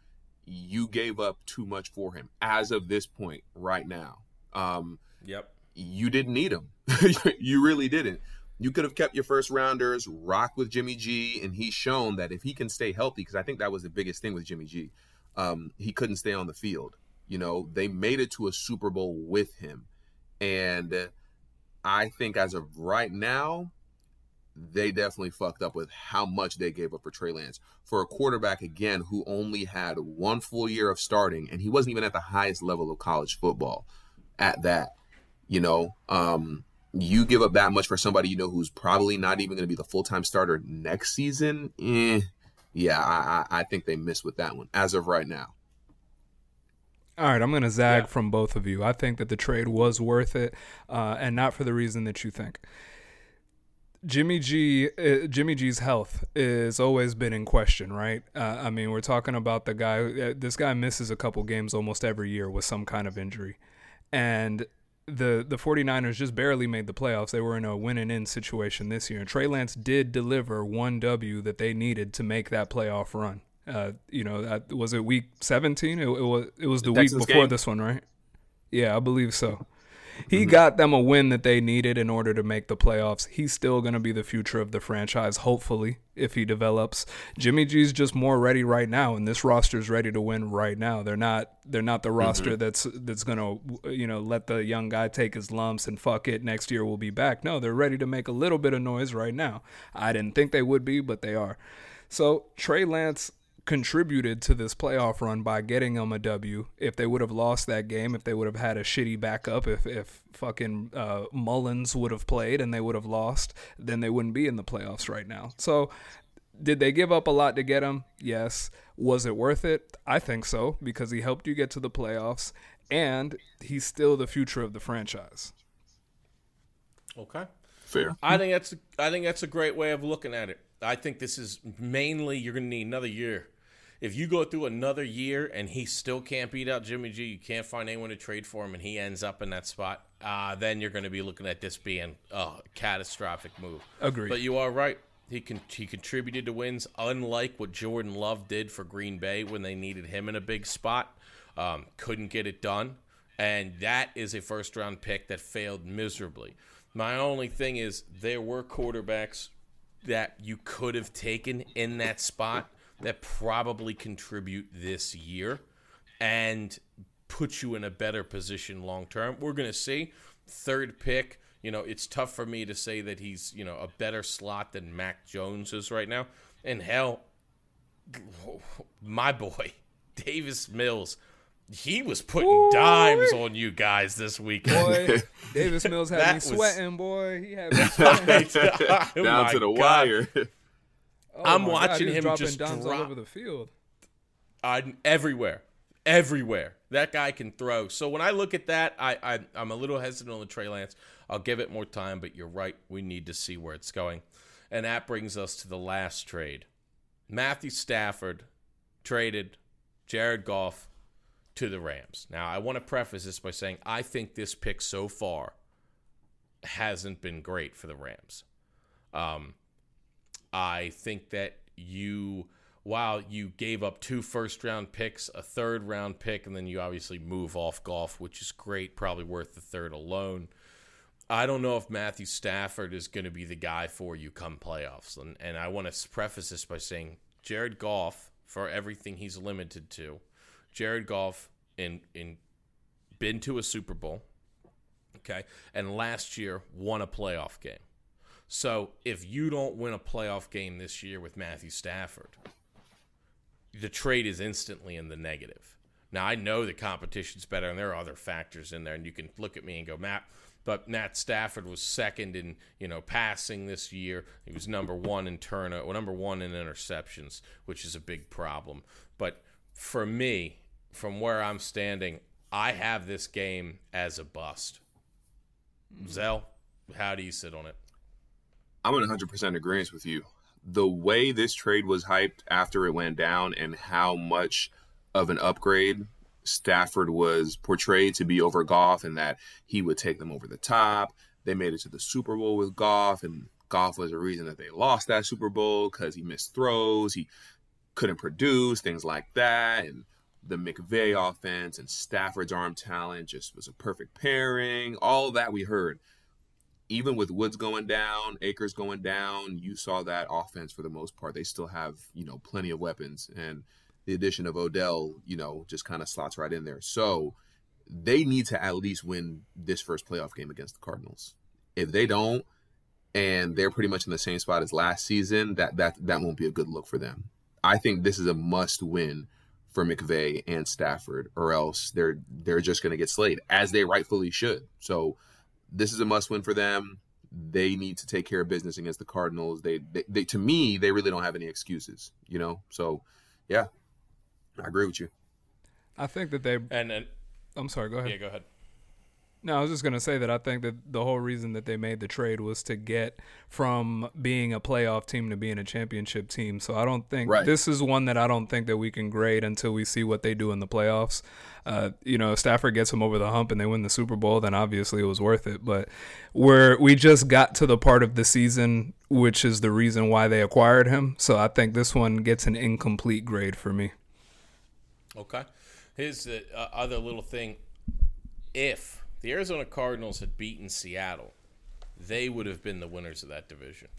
you gave up too much for him as of this point right now. Um, yep. You didn't need him. (laughs) you really didn't. You could have kept your first rounders, rock with Jimmy G, and he's shown that if he can stay healthy, because I think that was the biggest thing with Jimmy G, um, he couldn't stay on the field. You know, they made it to a Super Bowl with him. And I think as of right now, they definitely fucked up with how much they gave up for Trey Lance. For a quarterback, again, who only had one full year of starting, and he wasn't even at the highest level of college football at that. You know, um, you give up that much for somebody you know who's probably not even going to be the full time starter next season. Eh, yeah, I, I think they missed with that one as of right now. All right, I'm going to zag yeah. from both of you. I think that the trade was worth it, uh, and not for the reason that you think. Jimmy G, uh, Jimmy G's health is always been in question, right? Uh, I mean, we're talking about the guy. Uh, this guy misses a couple games almost every year with some kind of injury, and the the 49ers just barely made the playoffs. They were in a win and in situation this year, and Trey Lance did deliver one W that they needed to make that playoff run. Uh, you know, that, was it week 17? It, it was it was the, the week before game. this one, right? Yeah, I believe so. He mm-hmm. got them a win that they needed in order to make the playoffs. He's still going to be the future of the franchise, hopefully, if he develops. Jimmy G's just more ready right now, and this roster's ready to win right now. They're not they're not the roster mm-hmm. that's that's going to you know let the young guy take his lumps and fuck it. Next year we'll be back. No, they're ready to make a little bit of noise right now. I didn't think they would be, but they are. So Trey Lance contributed to this playoff run by getting them a W. If they would have lost that game, if they would have had a shitty backup, if if fucking uh, Mullens would have played and they would have lost, then they wouldn't be in the playoffs right now. So, did they give up a lot to get him? Yes. Was it worth it? I think so because he helped you get to the playoffs and he's still the future of the franchise. Okay. Fair. I think that's I think that's a great way of looking at it. I think this is mainly you're going to need another year. If you go through another year and he still can't beat out Jimmy G, you can't find anyone to trade for him, and he ends up in that spot, uh, then you're going to be looking at this being a catastrophic move. Agreed. But you are right. He con- he contributed to wins, unlike what Jordan Love did for Green Bay when they needed him in a big spot. Um, couldn't get it done, and that is a first round pick that failed miserably. My only thing is there were quarterbacks that you could have taken in that spot that probably contribute this year and put you in a better position long term. We're going to see. Third pick, you know, it's tough for me to say that he's, you know, a better slot than Mac Jones is right now. And hell, my boy, (laughs) Davis Mills, he was putting Ooh, dimes on you guys this weekend. Boy, (laughs) Davis Mills had me was... sweating, boy. He had me (laughs) sweating. (laughs) oh Down to the God. wire. Oh I'm watching God, him just drop all over the field. Uh, everywhere, everywhere. That guy can throw. So when I look at that, I, I I'm a little hesitant on the Trey Lance. I'll give it more time, but you're right. We need to see where it's going, and that brings us to the last trade. Matthew Stafford traded Jared Goff to the Rams. Now, I want to preface this by saying I think this pick so far hasn't been great for the Rams. Um, I think that you, while you gave up two first round picks, a third round pick, and then you obviously move off Goff, which is great, probably worth the third alone. I don't know if Matthew Stafford is going to be the guy for you come playoffs. And, and I want to preface this by saying Jared Goff, for everything he's limited to, Jared Goff in in been to a Super Bowl, okay, and last year won a playoff game. So if you don't win a playoff game this year with Matthew Stafford, the trade is instantly in the negative. Now I know the competition's better, and there are other factors in there, and you can look at me and go, Matt. But Matt Stafford was second in you know passing this year. He was number one in turn, number one in interceptions, which is a big problem. But for me, from where I'm standing, I have this game as a bust. Hmm. Zell, how do you sit on it? I'm in 100% agreement with you. The way this trade was hyped after it went down and how much of an upgrade Stafford was portrayed to be over Goff and that he would take them over the top. They made it to the Super Bowl with Goff, and Goff was a reason that they lost that Super Bowl because he missed throws, he couldn't produce, things like that. And the McVay offense and Stafford's arm talent just was a perfect pairing. All that we heard. Even with Woods going down, Akers going down, you saw that offense for the most part. They still have, you know, plenty of weapons. And the addition of Odell, you know, just kind of slots right in there. So they need to at least win this first playoff game against the Cardinals. If they don't, and they're pretty much in the same spot as last season, that that that won't be a good look for them. I think this is a must win for McVay and Stafford, or else they're they're just going to get slayed as they rightfully should. So this is a must win for them. They need to take care of business against the Cardinals. They, they, they to me they really don't have any excuses, you know. So yeah, I agree with you. I think that they and, and I'm sorry. Go ahead. Yeah, go ahead. No, I was just going to say that I think that the whole reason that they made the trade was to get from being a playoff team to being a championship team. So I don't think right. this is one that I don't think that we can grade until we see what they do in the playoffs. Uh, you know, Stafford gets them over the hump and they win the Super Bowl, then obviously it was worth it. But where we just got to the part of the season, which is the reason why they acquired him. So I think this one gets an incomplete grade for me. Okay. Here's the uh, other little thing. If the Arizona Cardinals had beaten Seattle, they would have been the winners of that division.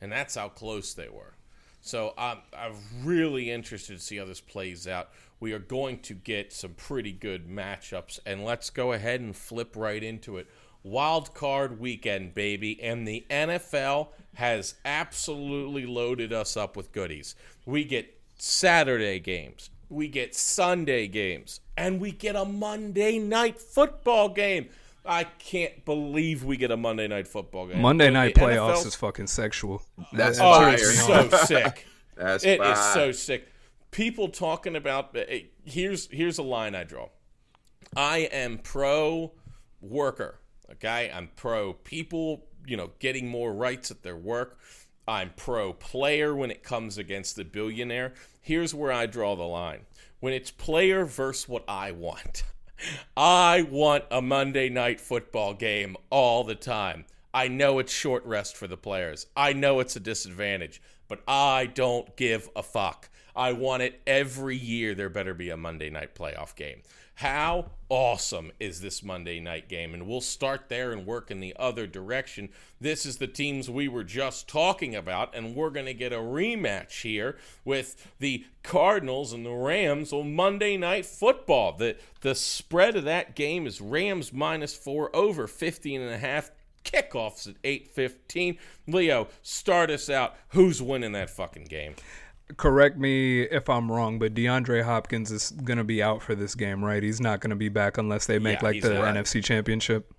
And that's how close they were. So I'm, I'm really interested to see how this plays out. We are going to get some pretty good matchups, and let's go ahead and flip right into it. Wild card weekend, baby, and the NFL has absolutely loaded us up with goodies. We get Saturday games, we get Sunday games, and we get a Monday night football game. I can't believe we get a Monday night football game. Monday night playoffs NFL, is fucking sexual. That's oh, it's so (laughs) sick. That's it is so sick. People talking about uh, here's here's a line I draw. I am pro worker. Okay, I'm pro people, you know, getting more rights at their work. I'm pro player when it comes against the billionaire. Here's where I draw the line. When it's player versus what I want. I want a Monday night football game all the time. I know it's short rest for the players. I know it's a disadvantage, but I don't give a fuck. I want it every year. There better be a Monday night playoff game. How awesome is this Monday night game? And we'll start there and work in the other direction. This is the teams we were just talking about, and we're going to get a rematch here with the Cardinals and the Rams on Monday night football. The, the spread of that game is Rams minus four over 15 and a half. Kickoffs at 8:15. Leo, start us out. Who's winning that fucking game? Correct me if I'm wrong, but DeAndre Hopkins is going to be out for this game, right? He's not going to be back unless they make Yeah, like the right. NFC Championship.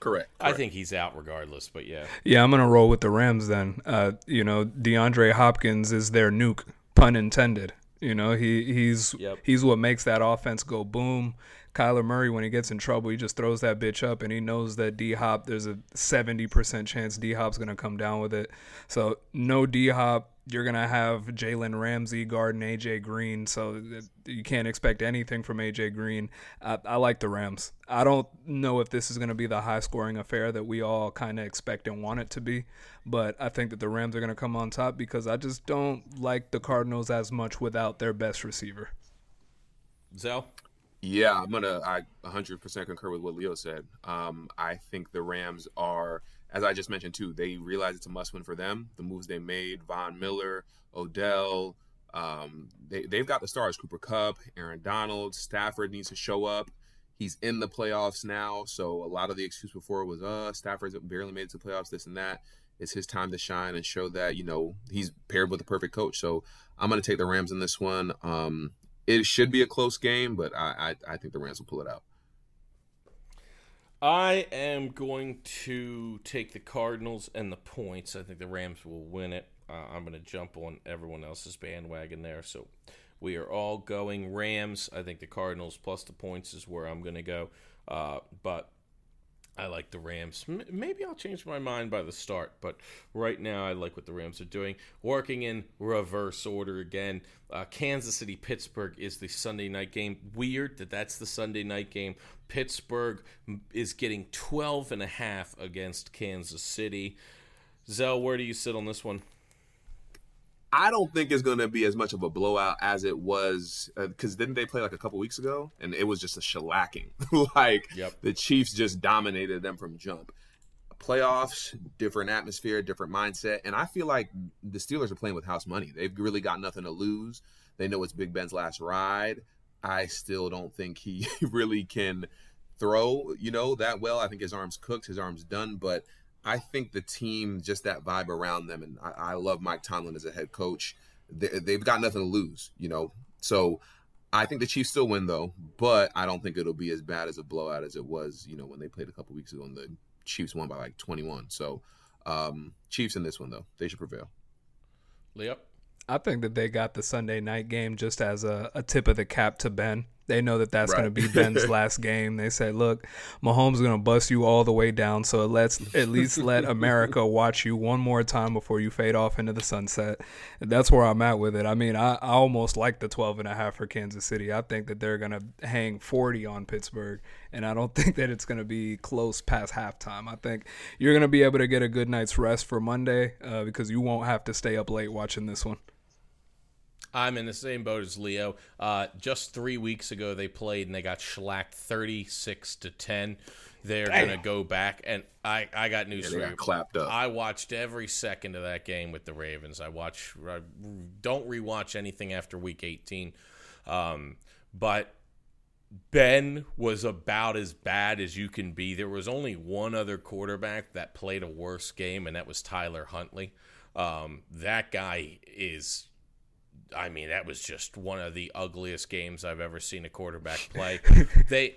Correct. I think he's out regardless, but yeah. Yeah, I'm going to roll with the Rams then. Uh, you know, DeAndre Hopkins is their nuke, pun intended. You know, he he's Yep. he's what makes that offense go boom. Kyler Murray, when he gets in trouble, he just throws that bitch up, and he knows that D Hop. There's a seventy percent chance D Hop's gonna come down with it. So no D Hop. You're gonna have Jalen Ramsey guarding AJ Green, so uh, you can't expect anything from AJ Green. I, I like the Rams. I don't know if this is gonna be the high scoring affair that we all kind of expect and want it to be, but I think that the Rams are gonna come on top because I just don't like the Cardinals as much without their best receiver. Zell? Yeah, I'm gonna. I 100% concur with what Leo said. Um, I think the Rams are, as I just mentioned too, they realize it's a must-win for them. The moves they made, Von Miller, Odell, um, they they've got the stars. Cooper Kupp, Aaron Donald, Stafford needs to show up. He's in the playoffs now, so a lot of the excuse before was, uh, Stafford's barely made it to the playoffs, this and that. It's his time to shine and show that you know he's paired with the perfect coach. So I'm gonna take the Rams in this one. Um, it should be a close game, but I, I I think the Rams will pull it out. I am going to take the Cardinals and the points. I think the Rams will win it. Uh, I'm going to jump on everyone else's bandwagon there. So we are all going Rams. I think the Cardinals plus the points is where I'm going to go. Uh, but I like the Rams. Maybe I'll change my mind by the start, but right now I like what the Rams are doing. Working in reverse order again. Uh, Kansas City Pittsburgh is the Sunday night game. Weird that that's the Sunday night game. Pittsburgh is getting 12 and a half against Kansas City. Zell, where do you sit on this one? I don't think it's going to be as much of a blowout as it was uh, because didn't they play like a couple weeks ago and it was just a shellacking. (laughs) like Yep. the Chiefs just dominated them from jump. Playoffs, different atmosphere, different mindset, and I feel like the Steelers are playing with house money. They've really got nothing to lose. They know it's Big Ben's last ride. I still don't think he (laughs) really can throw, you know, that well. I think his arm's cooked, his arm's done, but I think the team, just that vibe around them, and I, I love Mike Tomlin as a head coach. They, they've got nothing to lose, you know. So I think the Chiefs still win though, but I don't think it'll be as bad as a blowout as it was, you know, when they played a couple weeks ago and the Chiefs won by like 21. So um, Chiefs in this one though, they should prevail. Yep. I think that they got the Sunday night game just as a, a tip of the cap to Ben. They know that that's going to be Ben's (laughs) last game. They say, "Look, Mahomes is going to bust you all the way down, so let's at least let America (laughs) watch you one more time before you fade off into the sunset." And that's where I'm at with it. I mean, I, I almost like the 12 and a half for Kansas City. I think that they're going to hang 40 on Pittsburgh, and I don't (laughs) think that it's going to be close past halftime. I think you're going to be able to get a good night's rest for Monday uh, because you won't have to stay up late watching this one. I'm in the same boat as Leo. Uh, just three weeks ago, they played and they got shellacked 36 to 10. They're gonna go back, and I, I got news Yeah, for they got you. clapped up. I watched every second of that game with the Ravens. I watch. I don't rewatch anything after week 18, um, but Ben was about as bad as you can be. There was only one other quarterback that played a worse game, and that was Tyler Huntley. Um, that guy is I mean, that was just one of the ugliest games I've ever seen a quarterback play. (laughs) they,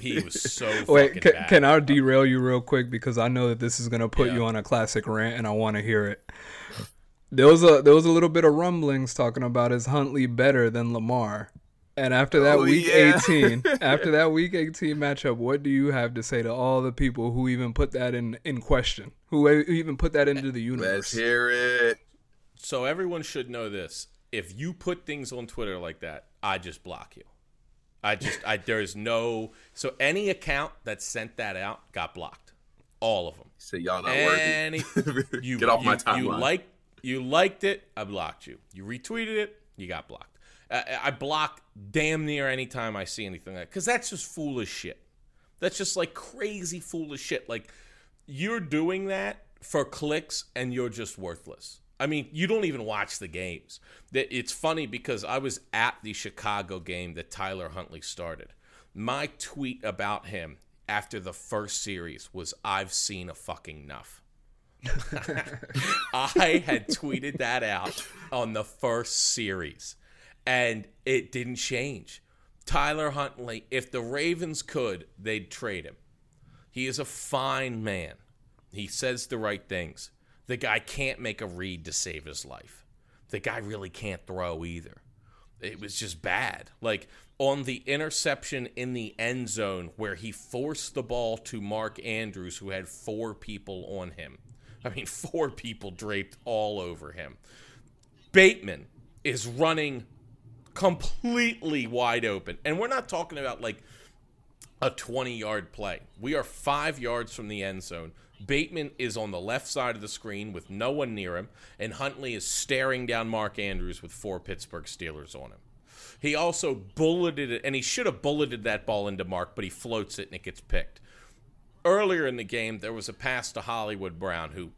he was so Wait, fucking can, bad. can I derail you real quick because I know that this is gonna put Yeah. you on a classic rant and I want to hear it. There was a there was a little bit of rumblings talking about is Huntley better than Lamar, And after that Oh, week yeah. 18, (laughs) after that week 18 matchup, what do you have to say to all the people who even put that in in question? Who even put that into the universe Let's universe? hear it. So everyone should know this. If you put things on Twitter like that, I just block you. I just I there's no so any account that sent that out got blocked. All of them. Say y'all not Any worthy. (laughs) you Get off you, my You timeline. like you liked it, I blocked you. You retweeted it, you got blocked. I, I block damn near any time I see anything like because that's just foolish shit. That's just like crazy foolish shit. Like you're doing that for clicks and you're just worthless. I mean, you don't even watch the games. It's funny because I was at the Chicago game that Tyler Huntley started. My tweet about him after the first series was I've seen a fucking enough. (laughs) I had tweeted that out on the first series, and it didn't change. Tyler Huntley, if the Ravens could, they'd trade him. He is a fine man. He says the right things. The guy can't make a read to save his life. The guy really can't throw either. It was just bad. Like on the interception in the end zone where he forced the ball to Mark Andrews, who had four people on him. I mean, (laughs) four people draped all over him. Bateman is running completely wide open. And we're not talking about like a 20 yard play. We are five yards from the end zone. Bateman is on the left side of the screen with no one near him, and Huntley is staring down Mark Andrews with four Pittsburgh Steelers on him. He also bulleted it, and he should have bulleted that ball into Mark, but he floats it and it gets picked. Earlier in the game, there was a pass to Hollywood Brown, who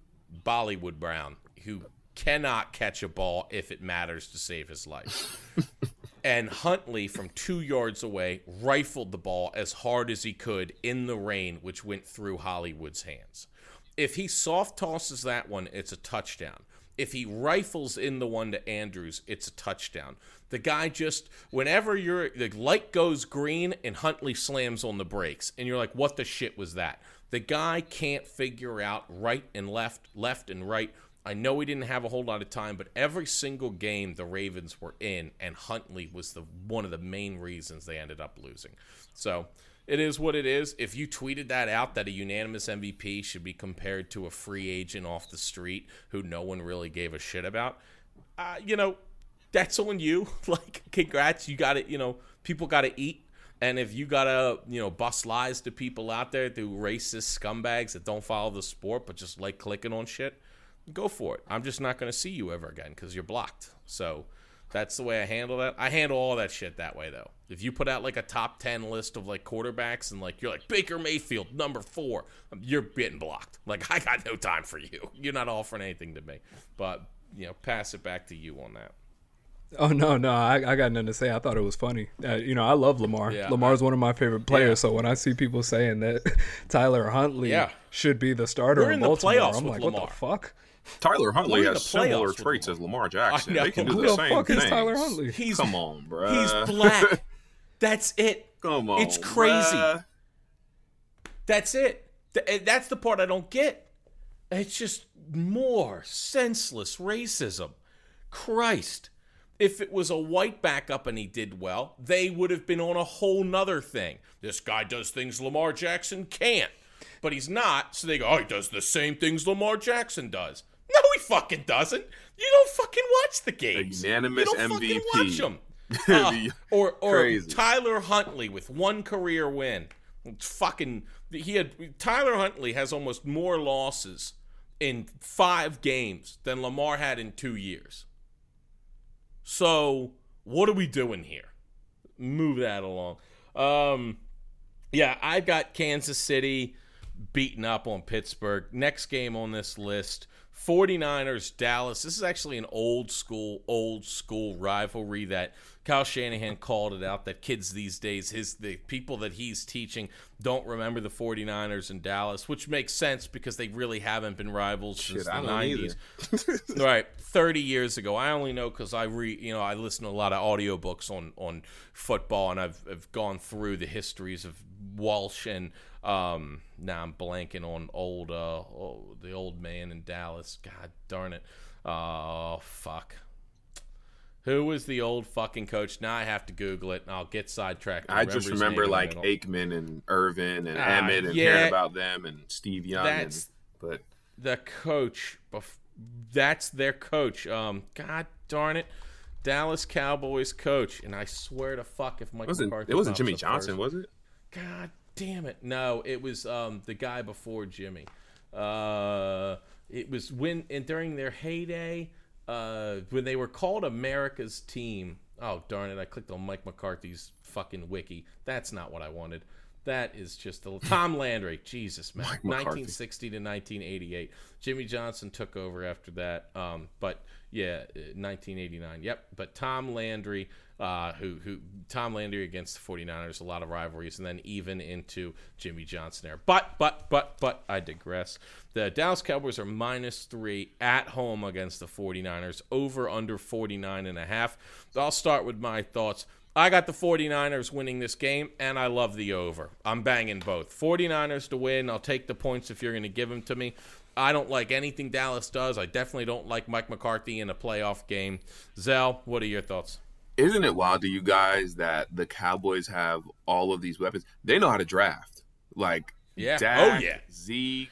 Bollywood Brown, who cannot catch a ball if it matters to save his life (laughs) and Huntley from two yards away rifled the ball as hard as he could in the rain, which went through Hollywood's hands. If he soft tosses that one, it's a touchdown. If he rifles in the one to Andrews, it's a touchdown. The guy just, whenever you're, the light goes green and Huntley slams on the brakes, and you're like, what the shit was that? The guy can't figure out right and left, left and right. I know we didn't have a whole lot of time, but every single game the Ravens were in, and Huntley was the one of the main reasons they ended up losing. So it is what it is. If you tweeted that out that a unanimous MVP should be compared to a free agent off the street who no one really gave a shit about, uh, you know, that's on you. (laughs) like, congrats, you got it. You know, people got to eat. And if you gotta, you know, bust lies to people out there through racist scumbags that don't follow the sport but just like clicking on shit, go for it. I'm just not going to see you ever again because you're blocked. So that's the way I handle that. I handle all that shit that way though. If you put out like a top ten list of like quarterbacks and like you're like Baker Mayfield number four, um, you're getting blocked. Like (laughs) I got no time for you. You're not offering anything to me. But you know, pass it back to you on that. Oh no, no, I, I got nothing to say. I thought it was funny. Uh, you know, I love Lamar. Yeah, Lamar's one of my favorite players. Yeah. So when I see people saying that (laughs) Tyler Huntley Yeah. should be the starter We're in in the playoffs I'm with like, Lamar. what the fuck? Tyler Huntley has similar traits as Lamar Jackson. They can do Who the, the same fuck is thing. Tyler Huntley? He's Come on, bro. he's black. (laughs) That's it. Come on, It's crazy. bruh. That's it. Th- eh, That's the part I don't get. It's just more senseless racism. Christ. If it was a white backup and he did well, they would have been on a whole nother thing. This guy does things Lamar Jackson can't. But he's not, so they go, oh, he does the same things Lamar Jackson does. He fucking doesn't. You don't fucking watch the games. unanimous you don't fucking MVP. watch them. (laughs) Uh, or or Crazy. Tyler Huntley with one career win. It's fucking he had Tyler Huntley has almost more losses in 5 games than Lamar had in 2 years. So, what are we doing here? Move that along. Um yeah, I've got Kansas City beaten up on Pittsburgh. Next game on this list 49ers Dallas. This is actually an old school old school rivalry that Kyle Shanahan called it out that kids these days his the people that he's teaching don't remember the 49ers and Dallas, which makes sense because they really haven't been rivals since the 90s. (laughs) right 30 years ago i only know because i read you know i listen to a lot of audiobooks on on football and i've, I've gone through the histories of walsh and um now i'm blanking on old uh oh, the old man in dallas god darn it oh fuck Who was the old fucking coach? Now I have to Google it, and I'll get sidetracked. I just remember like Aikman and Irvin and uh, Emmett and yeah, hearing about them and Steve Young. That's and, but the coach. That's their coach. Um, God darn it, Dallas Cowboys coach. And I swear to fuck, if Mike wasn't, McCarthy it wasn't Jimmy Johnson, was it? God damn it, no, it was um the guy before Jimmy. Uh, it was when and during their heyday uh, when they were called America's team. Oh darn it! I clicked on Mike McCarthy's fucking wiki. That's not what I wanted. That is just a (laughs) Tom Landry. Jesus, man. 1960 to 1988. Jimmy Johnson took over after that. Um, but yeah, 1989. Uh, yep. But Tom Landry uh, who who Tom Landry against the 49ers, a lot of rivalries, and then even into Jimmy Johnson there. But but but but I digress. The Dallas Cowboys are minus three at home against the 49ers, over under 49 and a half. I'll start with my thoughts. I got the 49ers winning this game, and I love the over. I'm banging both. 49ers to win. I'll take the points if you're going to give them to me. I don't like anything Dallas does. I definitely don't like Mike McCarthy in a playoff game. Zell, what are your thoughts? Isn't it wild to you guys that the Cowboys have all of these weapons? They know how to draft. Like yeah. Oh, Dak, oh yeah. Zeke,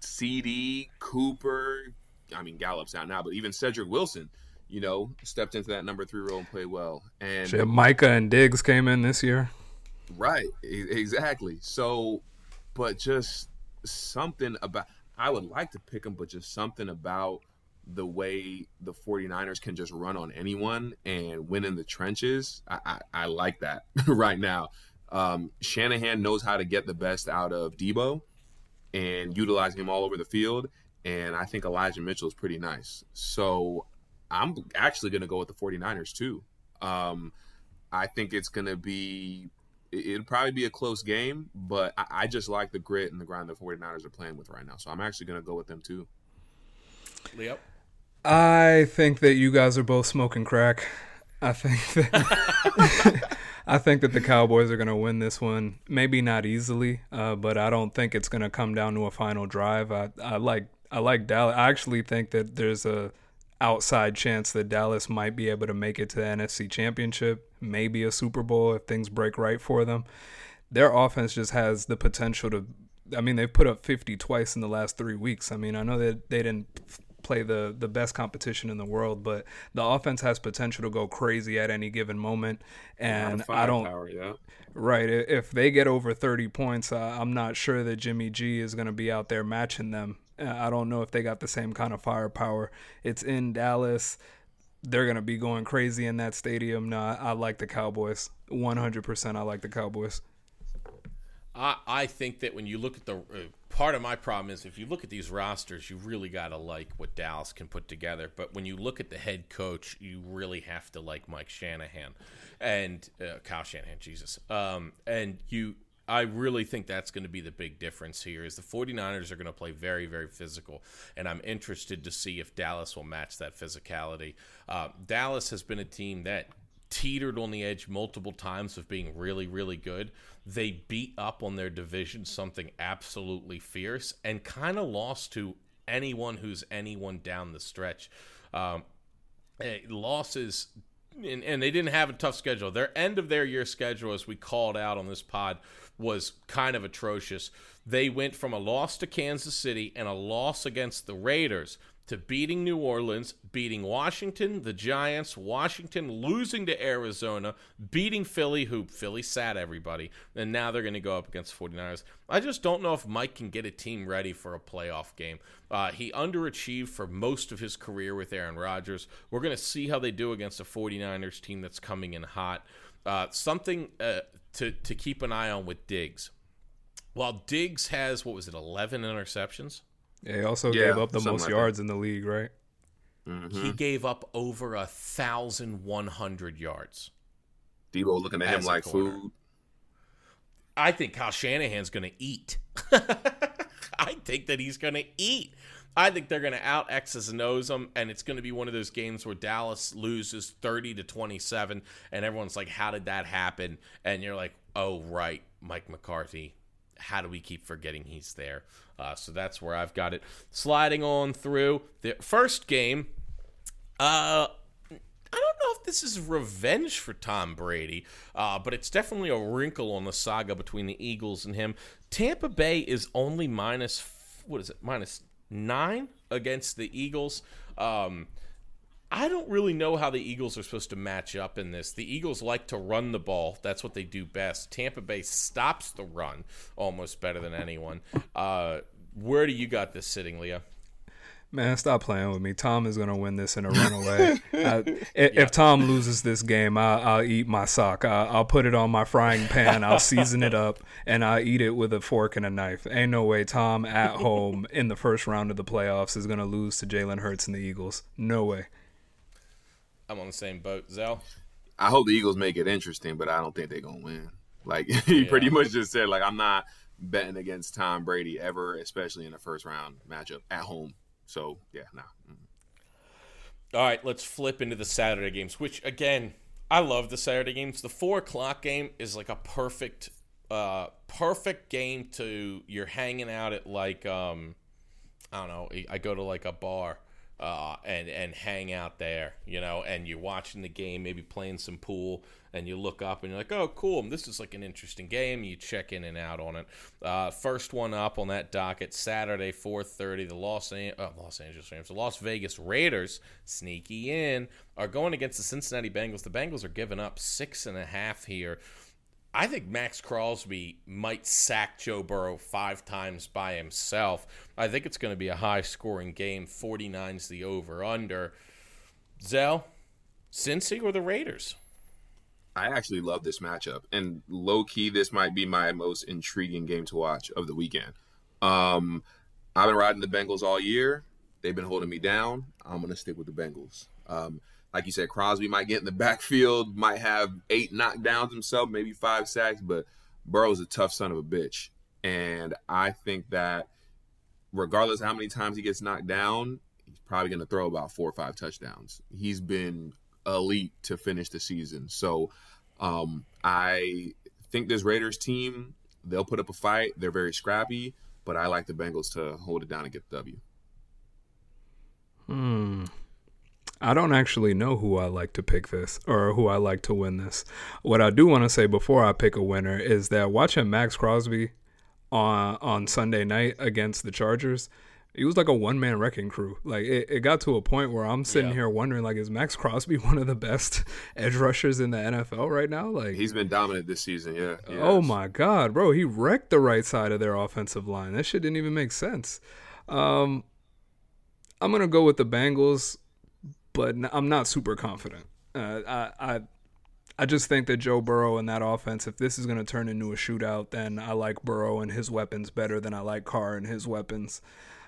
CD, Cooper. I mean Gallup's out now, but even Cedric Wilson, you know, stepped into that number three role and played well. And Shit, Micah and Diggs came in this year. Right. Exactly. So, but just something about I would like to pick them, but just something about the way the 49ers can just run on anyone and win in the trenches, I, I, I like that (laughs) right now. Um, Shanahan knows how to get the best out of Deebo and utilize him all over the field. And I think Elijah Mitchell is pretty nice. So I'm actually going to go with the 49ers too. Um, I think it's going to be, it'll probably be a close game, but I, I just like the grit and the grind the 49ers are playing with right now. So I'm actually going to go with them too. Yep. I think that you guys are both smoking crack. I think that (laughs) I think that the Cowboys are going to win this one. Maybe not easily, uh, but I don't think it's going to come down to a final drive. I, I like I like Dallas. I actually think that there's a outside chance that Dallas might be able to make it to the NFC Championship, maybe a Super Bowl if things break right for them. Their offense just has the potential to. I mean, they've put up 50 twice in the last three weeks. I mean, I know that they didn't play the the best competition in the world, but the offense has potential to go crazy at any given moment. And I don't. Power, yeah. Right. If they get over 30 points, uh, I'm not sure that Jimmy G is going to be out there matching them. Uh, I don't know if they got the same kind of firepower. It's in Dallas. They're going to be going crazy in that stadium. No, I, I like the Cowboys. 100% I like the Cowboys. I, I think that when you look at the uh, part of my problem is if you look at these rosters, you really got to like what Dallas can put together. But when you look at the head coach, you really have to like Mike Shanahan and uh, Kyle Shanahan, Jesus. Um, and you, I really think that's going to be the big difference here is the 49ers are going to play very, very physical. And I'm interested to see if Dallas will match that physicality. Uh, Dallas has been a team that teetered on the edge multiple times of being really, really good. They beat up on their division something absolutely fierce and kind of lost to anyone who's anyone down the stretch. Um, eh, losses, and, and they didn't have a tough schedule. Their end of their year schedule, as we called out on this pod, was kind of atrocious. They went from a loss to Kansas City and a loss against the Raiders to beating New Orleans, beating Washington, the Giants, Washington losing to Arizona, beating Philly, who Philly sat everybody, and now they're going to go up against 49ers. I just don't know if Mike can get a team ready for a playoff game. Uh, he underachieved for most of his career with Aaron Rodgers. We're going to see how they do against a 49ers team that's coming in hot. Uh, something uh, to, to keep an eye on with Diggs. While Diggs has, what was it, 11 interceptions? Yeah, he also yeah, gave up the most like yards that. in the league, right? Mm-hmm. He gave up over a thousand one hundred yards. Deebo looking at him like food. I think Kyle Shanahan's going to eat. (laughs) I think that he's going to eat. I think they're going to out X's and O's them, and it's going to be one of those games where Dallas loses 30 to 27, and everyone's like, How did that happen? And you're like, Oh, right, Mike McCarthy how do we keep forgetting he's there? Uh, so that's where I've got it. Sliding on through the first game. Uh, I don't know if this is revenge for Tom Brady, uh, but it's definitely a wrinkle on the saga between the Eagles and him. Tampa Bay is only minus what is it minus nine against the Eagles. Um, I don't really know how the Eagles are supposed to match up in this. The Eagles like to run the ball. That's what they do best. Tampa Bay stops the run almost better than anyone. Uh, where do you got this sitting, Leo? Man, stop playing with me. Tom is gonna win this in a (laughs) runaway. I, if, yeah. if, Tom loses this game, I, will eat my sock. I, will put it on my frying pan. I'll season it up, and I'll eat it with a fork and a knife. Ain't no way Tom at home in the first round of the playoffs is gonna lose to Jalen Hurts and the Eagles. No way. I'm on the same boat, Zell. I hope the Eagles make it interesting, but I don't think they're gonna win. Like (laughs) he yeah. pretty much just said, like I'm not betting against Tom Brady ever, especially in a first round matchup at home. So yeah, nah. All right, let's flip into the Saturday games. Which again, I love the Saturday games. The four o'clock game is like a perfect, uh, perfect game to you're hanging out at like um, I don't know. I go to like a bar uh, and and hang out there, you know, and you're watching the game, maybe playing some pool, and you look up and you're like, oh, cool, this is like an interesting game. You check in and out on it. Uh, first one up on that docket Saturday, 4:30. The Los An- uh, Los Angeles Rams, the Las Vegas Raiders, sneaky in, are going against the Cincinnati Bengals. The Bengals are giving up six and a half here. I think Maxx Crosby might sack Joe Burrow five times by himself. I think it's going to be a high scoring game. 49's the over under. Zell, Cincy or the Raiders? I actually love this matchup. And low key, this might be my most intriguing game to watch of the weekend. Um, I've been riding the Bengals all year. They've been holding me down. I'm going to stick with the Bengals. Um, like you said, Crosby might get in the backfield, might have eight knockdowns himself, maybe five sacks, but Burrow's a tough son of a bitch. And I think that regardless how many times he gets knocked down, he's probably going to throw about four or five touchdowns. He's been elite to finish the season. So um, I think this Raiders team, they'll put up a fight. They're very scrappy, but I like the Bengals to hold it down and get the W. Hmm. I don't actually know who I like to pick this or who I like to win this. What I do want to say before I pick a winner is that watching Maxx Crosby on on Sunday night against the Chargers, he was like a one man wrecking crew. Like it, it got to a point where I'm sitting yeah. here wondering, like, is Maxx Crosby (laughs) one of the best edge rushers in the NFL right now? Like he's been dominant this season. Yeah. Oh my God, bro, he wrecked the right side of their offensive line. That shit didn't even make sense. Um, I'm gonna go with the Bengals but I'm not super confident. Uh, I, I I just think that Joe Burrow and that offense, if this is going to turn into a shootout, then I like Burrow and his weapons better than I like Carr and his weapons.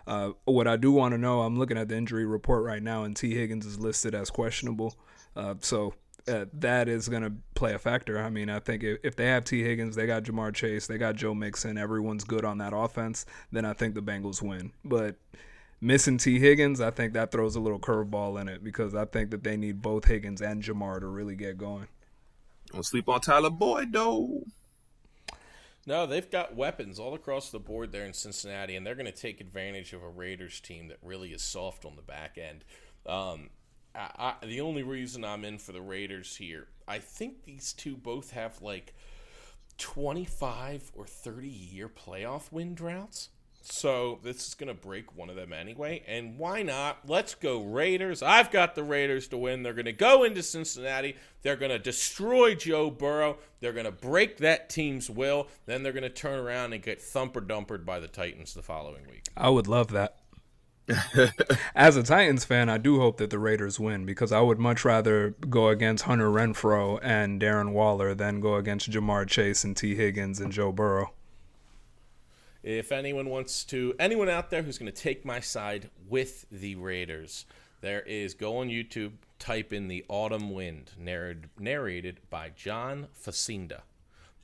Uh, what I do want to know, I'm looking at the injury report right now, and T. Higgins is listed as questionable. Uh, so uh, that is going to play a factor. I mean, I think if, if, they have T. Higgins, they got Ja'Marr Chase, they got Joe Mixon, everyone's good on that offense, then I think the Bengals win. But missing T. Higgins, I think that throws a little curveball in it because I think that they need both Higgins and Ja'Marr to really get going. Don't sleep on Tyler Boyd, though. No, they've got weapons all across the board there in Cincinnati, and they're going to take advantage of a Raiders team that really is soft on the back end. Um, I, I, the only reason I'm in for the Raiders here, I think these two both have like 25 or 30 year playoff win droughts. So this is going to break one of them anyway. And why not? Let's go Raiders. I've got the Raiders to win. They're going to go into Cincinnati. They're going to destroy Joe Burrow. They're going to break that team's will. Then they're going to turn around and get thumper dumpered by the Titans the following week. I would love that. (laughs) As a Titans fan, I do hope that the Raiders win because I would much rather go against Hunter Renfrow and Darren Waller than go against Ja'Marr Chase and T. Higgins and Joe Burrow. If anyone wants to, anyone out there who's going to take my side with the Raiders, there is go on YouTube, type in the Autumn Wind, narrated, narrated by John Facenda,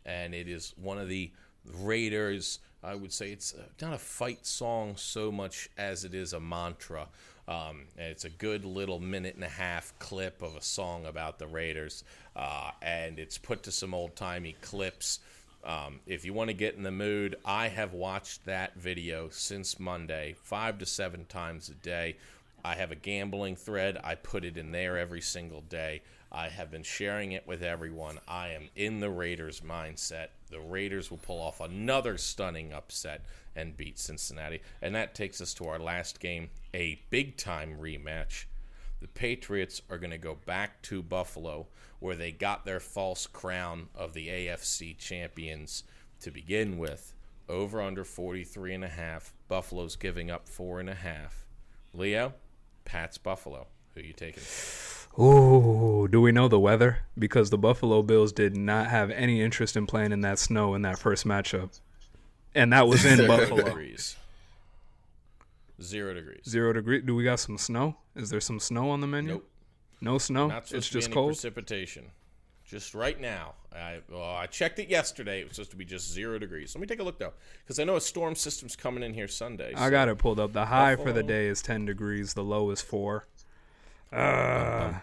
and it is one of the Raiders. I would say it's not a fight song so much as it is a mantra. Um, it's a good little minute and a half clip of a song about the Raiders, uh, and it's put to some old timey clips um, if you want to get in the mood, I have watched that video since Monday, five to seven times a day. I have a gambling thread. I put it in there every single day. I have been sharing it with everyone. I am in the Raiders mindset. The Raiders will pull off another stunning upset and beat Cincinnati. And that takes us to our last game, a big time rematch. The Patriots are going to go back to Buffalo, where they got their false crown of the AFC champions to begin with. Over under 43 and a half. Buffalo's giving up four and a half. Leo, Pat's Buffalo. Who you taking? Ooh, do we know the weather? Because the Buffalo Bills did not have any interest in playing in that snow in that first matchup. And that was in Buffalo. Degrees. Zero degrees. Zero degree. Do we got some snow? Is there some snow on the menu? Nope. No snow. Not supposed it's to be just any cold. precipitation. Just right now. I well, I checked it yesterday. It was supposed to be just zero degrees. Let me take a look though, because I know a storm system's coming in here Sunday. I so- got it pulled up. The high for the day is ten degrees. The low is four. Bum. Ah.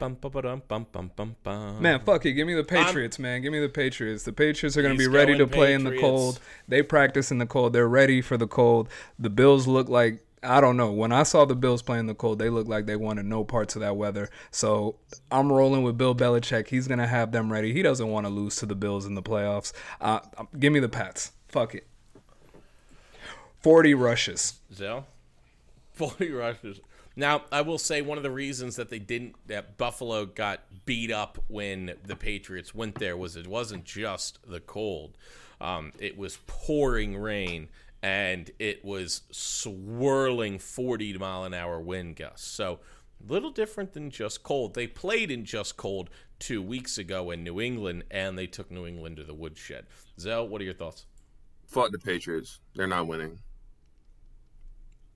Man, fuck it. Give me the Patriots, man. Give me the Patriots. The Patriots are going to be ready to play in the cold. They practice in the cold. They're ready for the cold. The Bills look like I don't know. When I saw the Bills playing the cold, they looked like they wanted no parts of that weather. So I'm rolling with Bill Belichick. He's to have them ready. He doesn't want to lose to the Bills in the playoffs. Uh, give me the Pats. Fuck it. 40 rushes. Zell, (laughs) forty rushes. Now, I will say one of the reasons that they didn't that Buffalo got beat up when the Patriots went there was it wasn't just the cold. Um, it was pouring rain and it was swirling 40 mile an hour wind gusts. So, a little different than just cold. They played in just cold two weeks ago in New England and they took New England to the woodshed. Zell, what are your thoughts? Fuck the Patriots. They're not winning.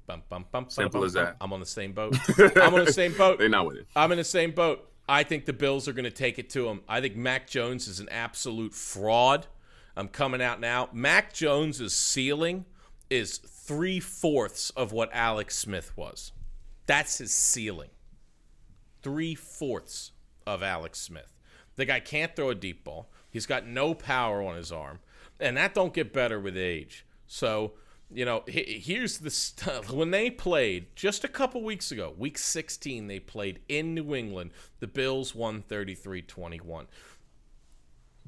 Bum, bum, bum, Simple bum, as that. I'm on the same boat. (laughs) I'm on the same boat. They're not winning. I'm in the same boat. I think the Bills are going to take it to them. I think Mac Jones is an absolute fraud. I'm coming out now. Mac Jones's ceiling is three fourths of what Alex Smith was. That's his ceiling. Three fourths of Alex Smith. The guy can't throw a deep ball. He's got no power on his arm, and that don't get better with age. So you know, here's the stuff. (laughs) When they played just a couple weeks ago, week 16, they played in New England. The Bills won 33 21.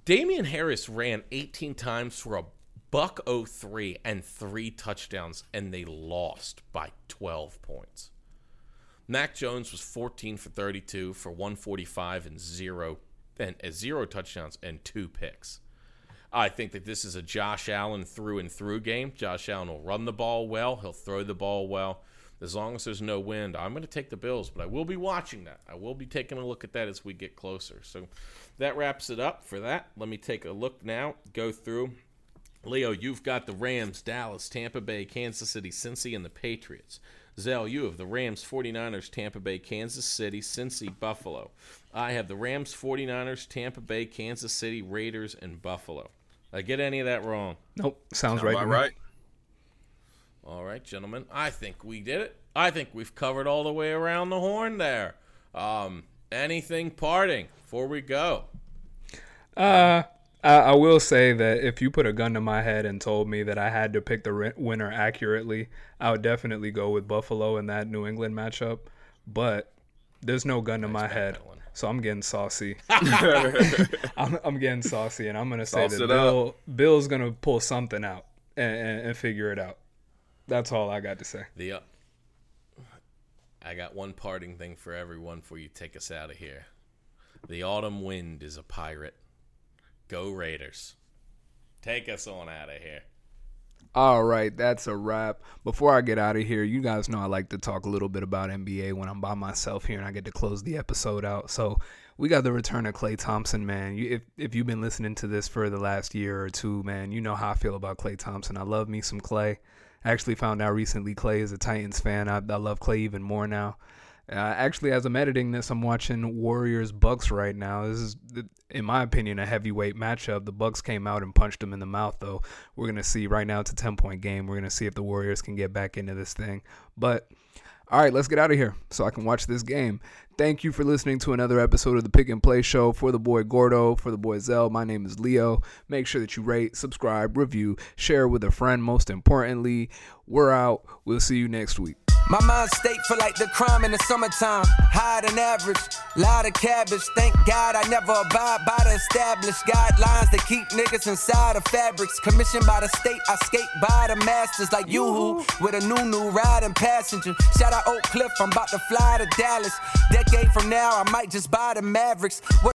Damien Harris ran 18 times for a buck 03 and three touchdowns, and they lost by 12 points. Mac Jones was 14 for 32 for 145 and zero and uh, zero touchdowns and two picks. I think that this is a Josh Allen through and through game. Josh Allen will run the ball well. He'll throw the ball well. As long as there's no wind, I'm going to take the Bills, but I will be watching that. I will be taking a look at that as we get closer. So that wraps it up for that. Let me take a look now, go through. Leo, you've got the Rams, Dallas, Tampa Bay, Kansas City, Cincy, and the Patriots. Zell, you have the Rams, 49ers, Tampa Bay, Kansas City, Cincy, Buffalo. I have the Rams, 49ers, Tampa Bay, Kansas City, Raiders, and Buffalo. I get any of that wrong? Nope. Sounds Sound right. About right. All right, gentlemen. I think we did it. I think we've covered all the way around the horn there. Um, anything parting before we go? Uh, I, I will say that if you put a gun to my head and told me that I had to pick the winner accurately, I would definitely go with Buffalo in that New England matchup. But there's no gun to my head, so I'm getting saucy. (laughs) (laughs) I'm, I'm getting saucy, and I'm gonna say Sauce that up. Bill Bill's gonna pull something out and, and, and figure it out. That's all I got to say. The uh, I got one parting thing for everyone before you take us out of here. The autumn wind is a pirate. Go Raiders. Take us on out of here. All right, that's a wrap. Before I get out of here, you guys know I like to talk a little bit about NBA when I'm by myself here and I get to close the episode out. So we got the return of Klay Thompson, man. You, if if you've been listening to this for the last year or two, man, you know how I feel about Klay Thompson. I love me some Klay. I actually found out recently Klay is a Titans fan. I, I love Klay even more now. Uh, actually, as I'm editing this, I'm watching Warriors Bucks right now. This is, in my opinion, a heavyweight matchup. The Bucks came out and punched them in the mouth, though. We're gonna see. Right now, it's a 10 point game. We're gonna see if the Warriors can get back into this thing. But all right, let's get out of here so I can watch this game. Thank you for listening to another episode of the Pick and Play Show. For the boy Gordo, for the boy Zell, my name is Leo. Make sure that you rate, subscribe, review, share with a friend. Most importantly, we're out. We'll see you next week. My mind state for like the crime in the summertime. Higher than average, lot of cabbage. Thank God I never abide by the established guidelines that keep niggas inside of fabrics. Commissioned by the state, I skate by the masters like you with a new new riding passenger. Shout out Oak Cliff, I'm about to fly to Dallas. Decade from now, I might just buy the Mavericks. What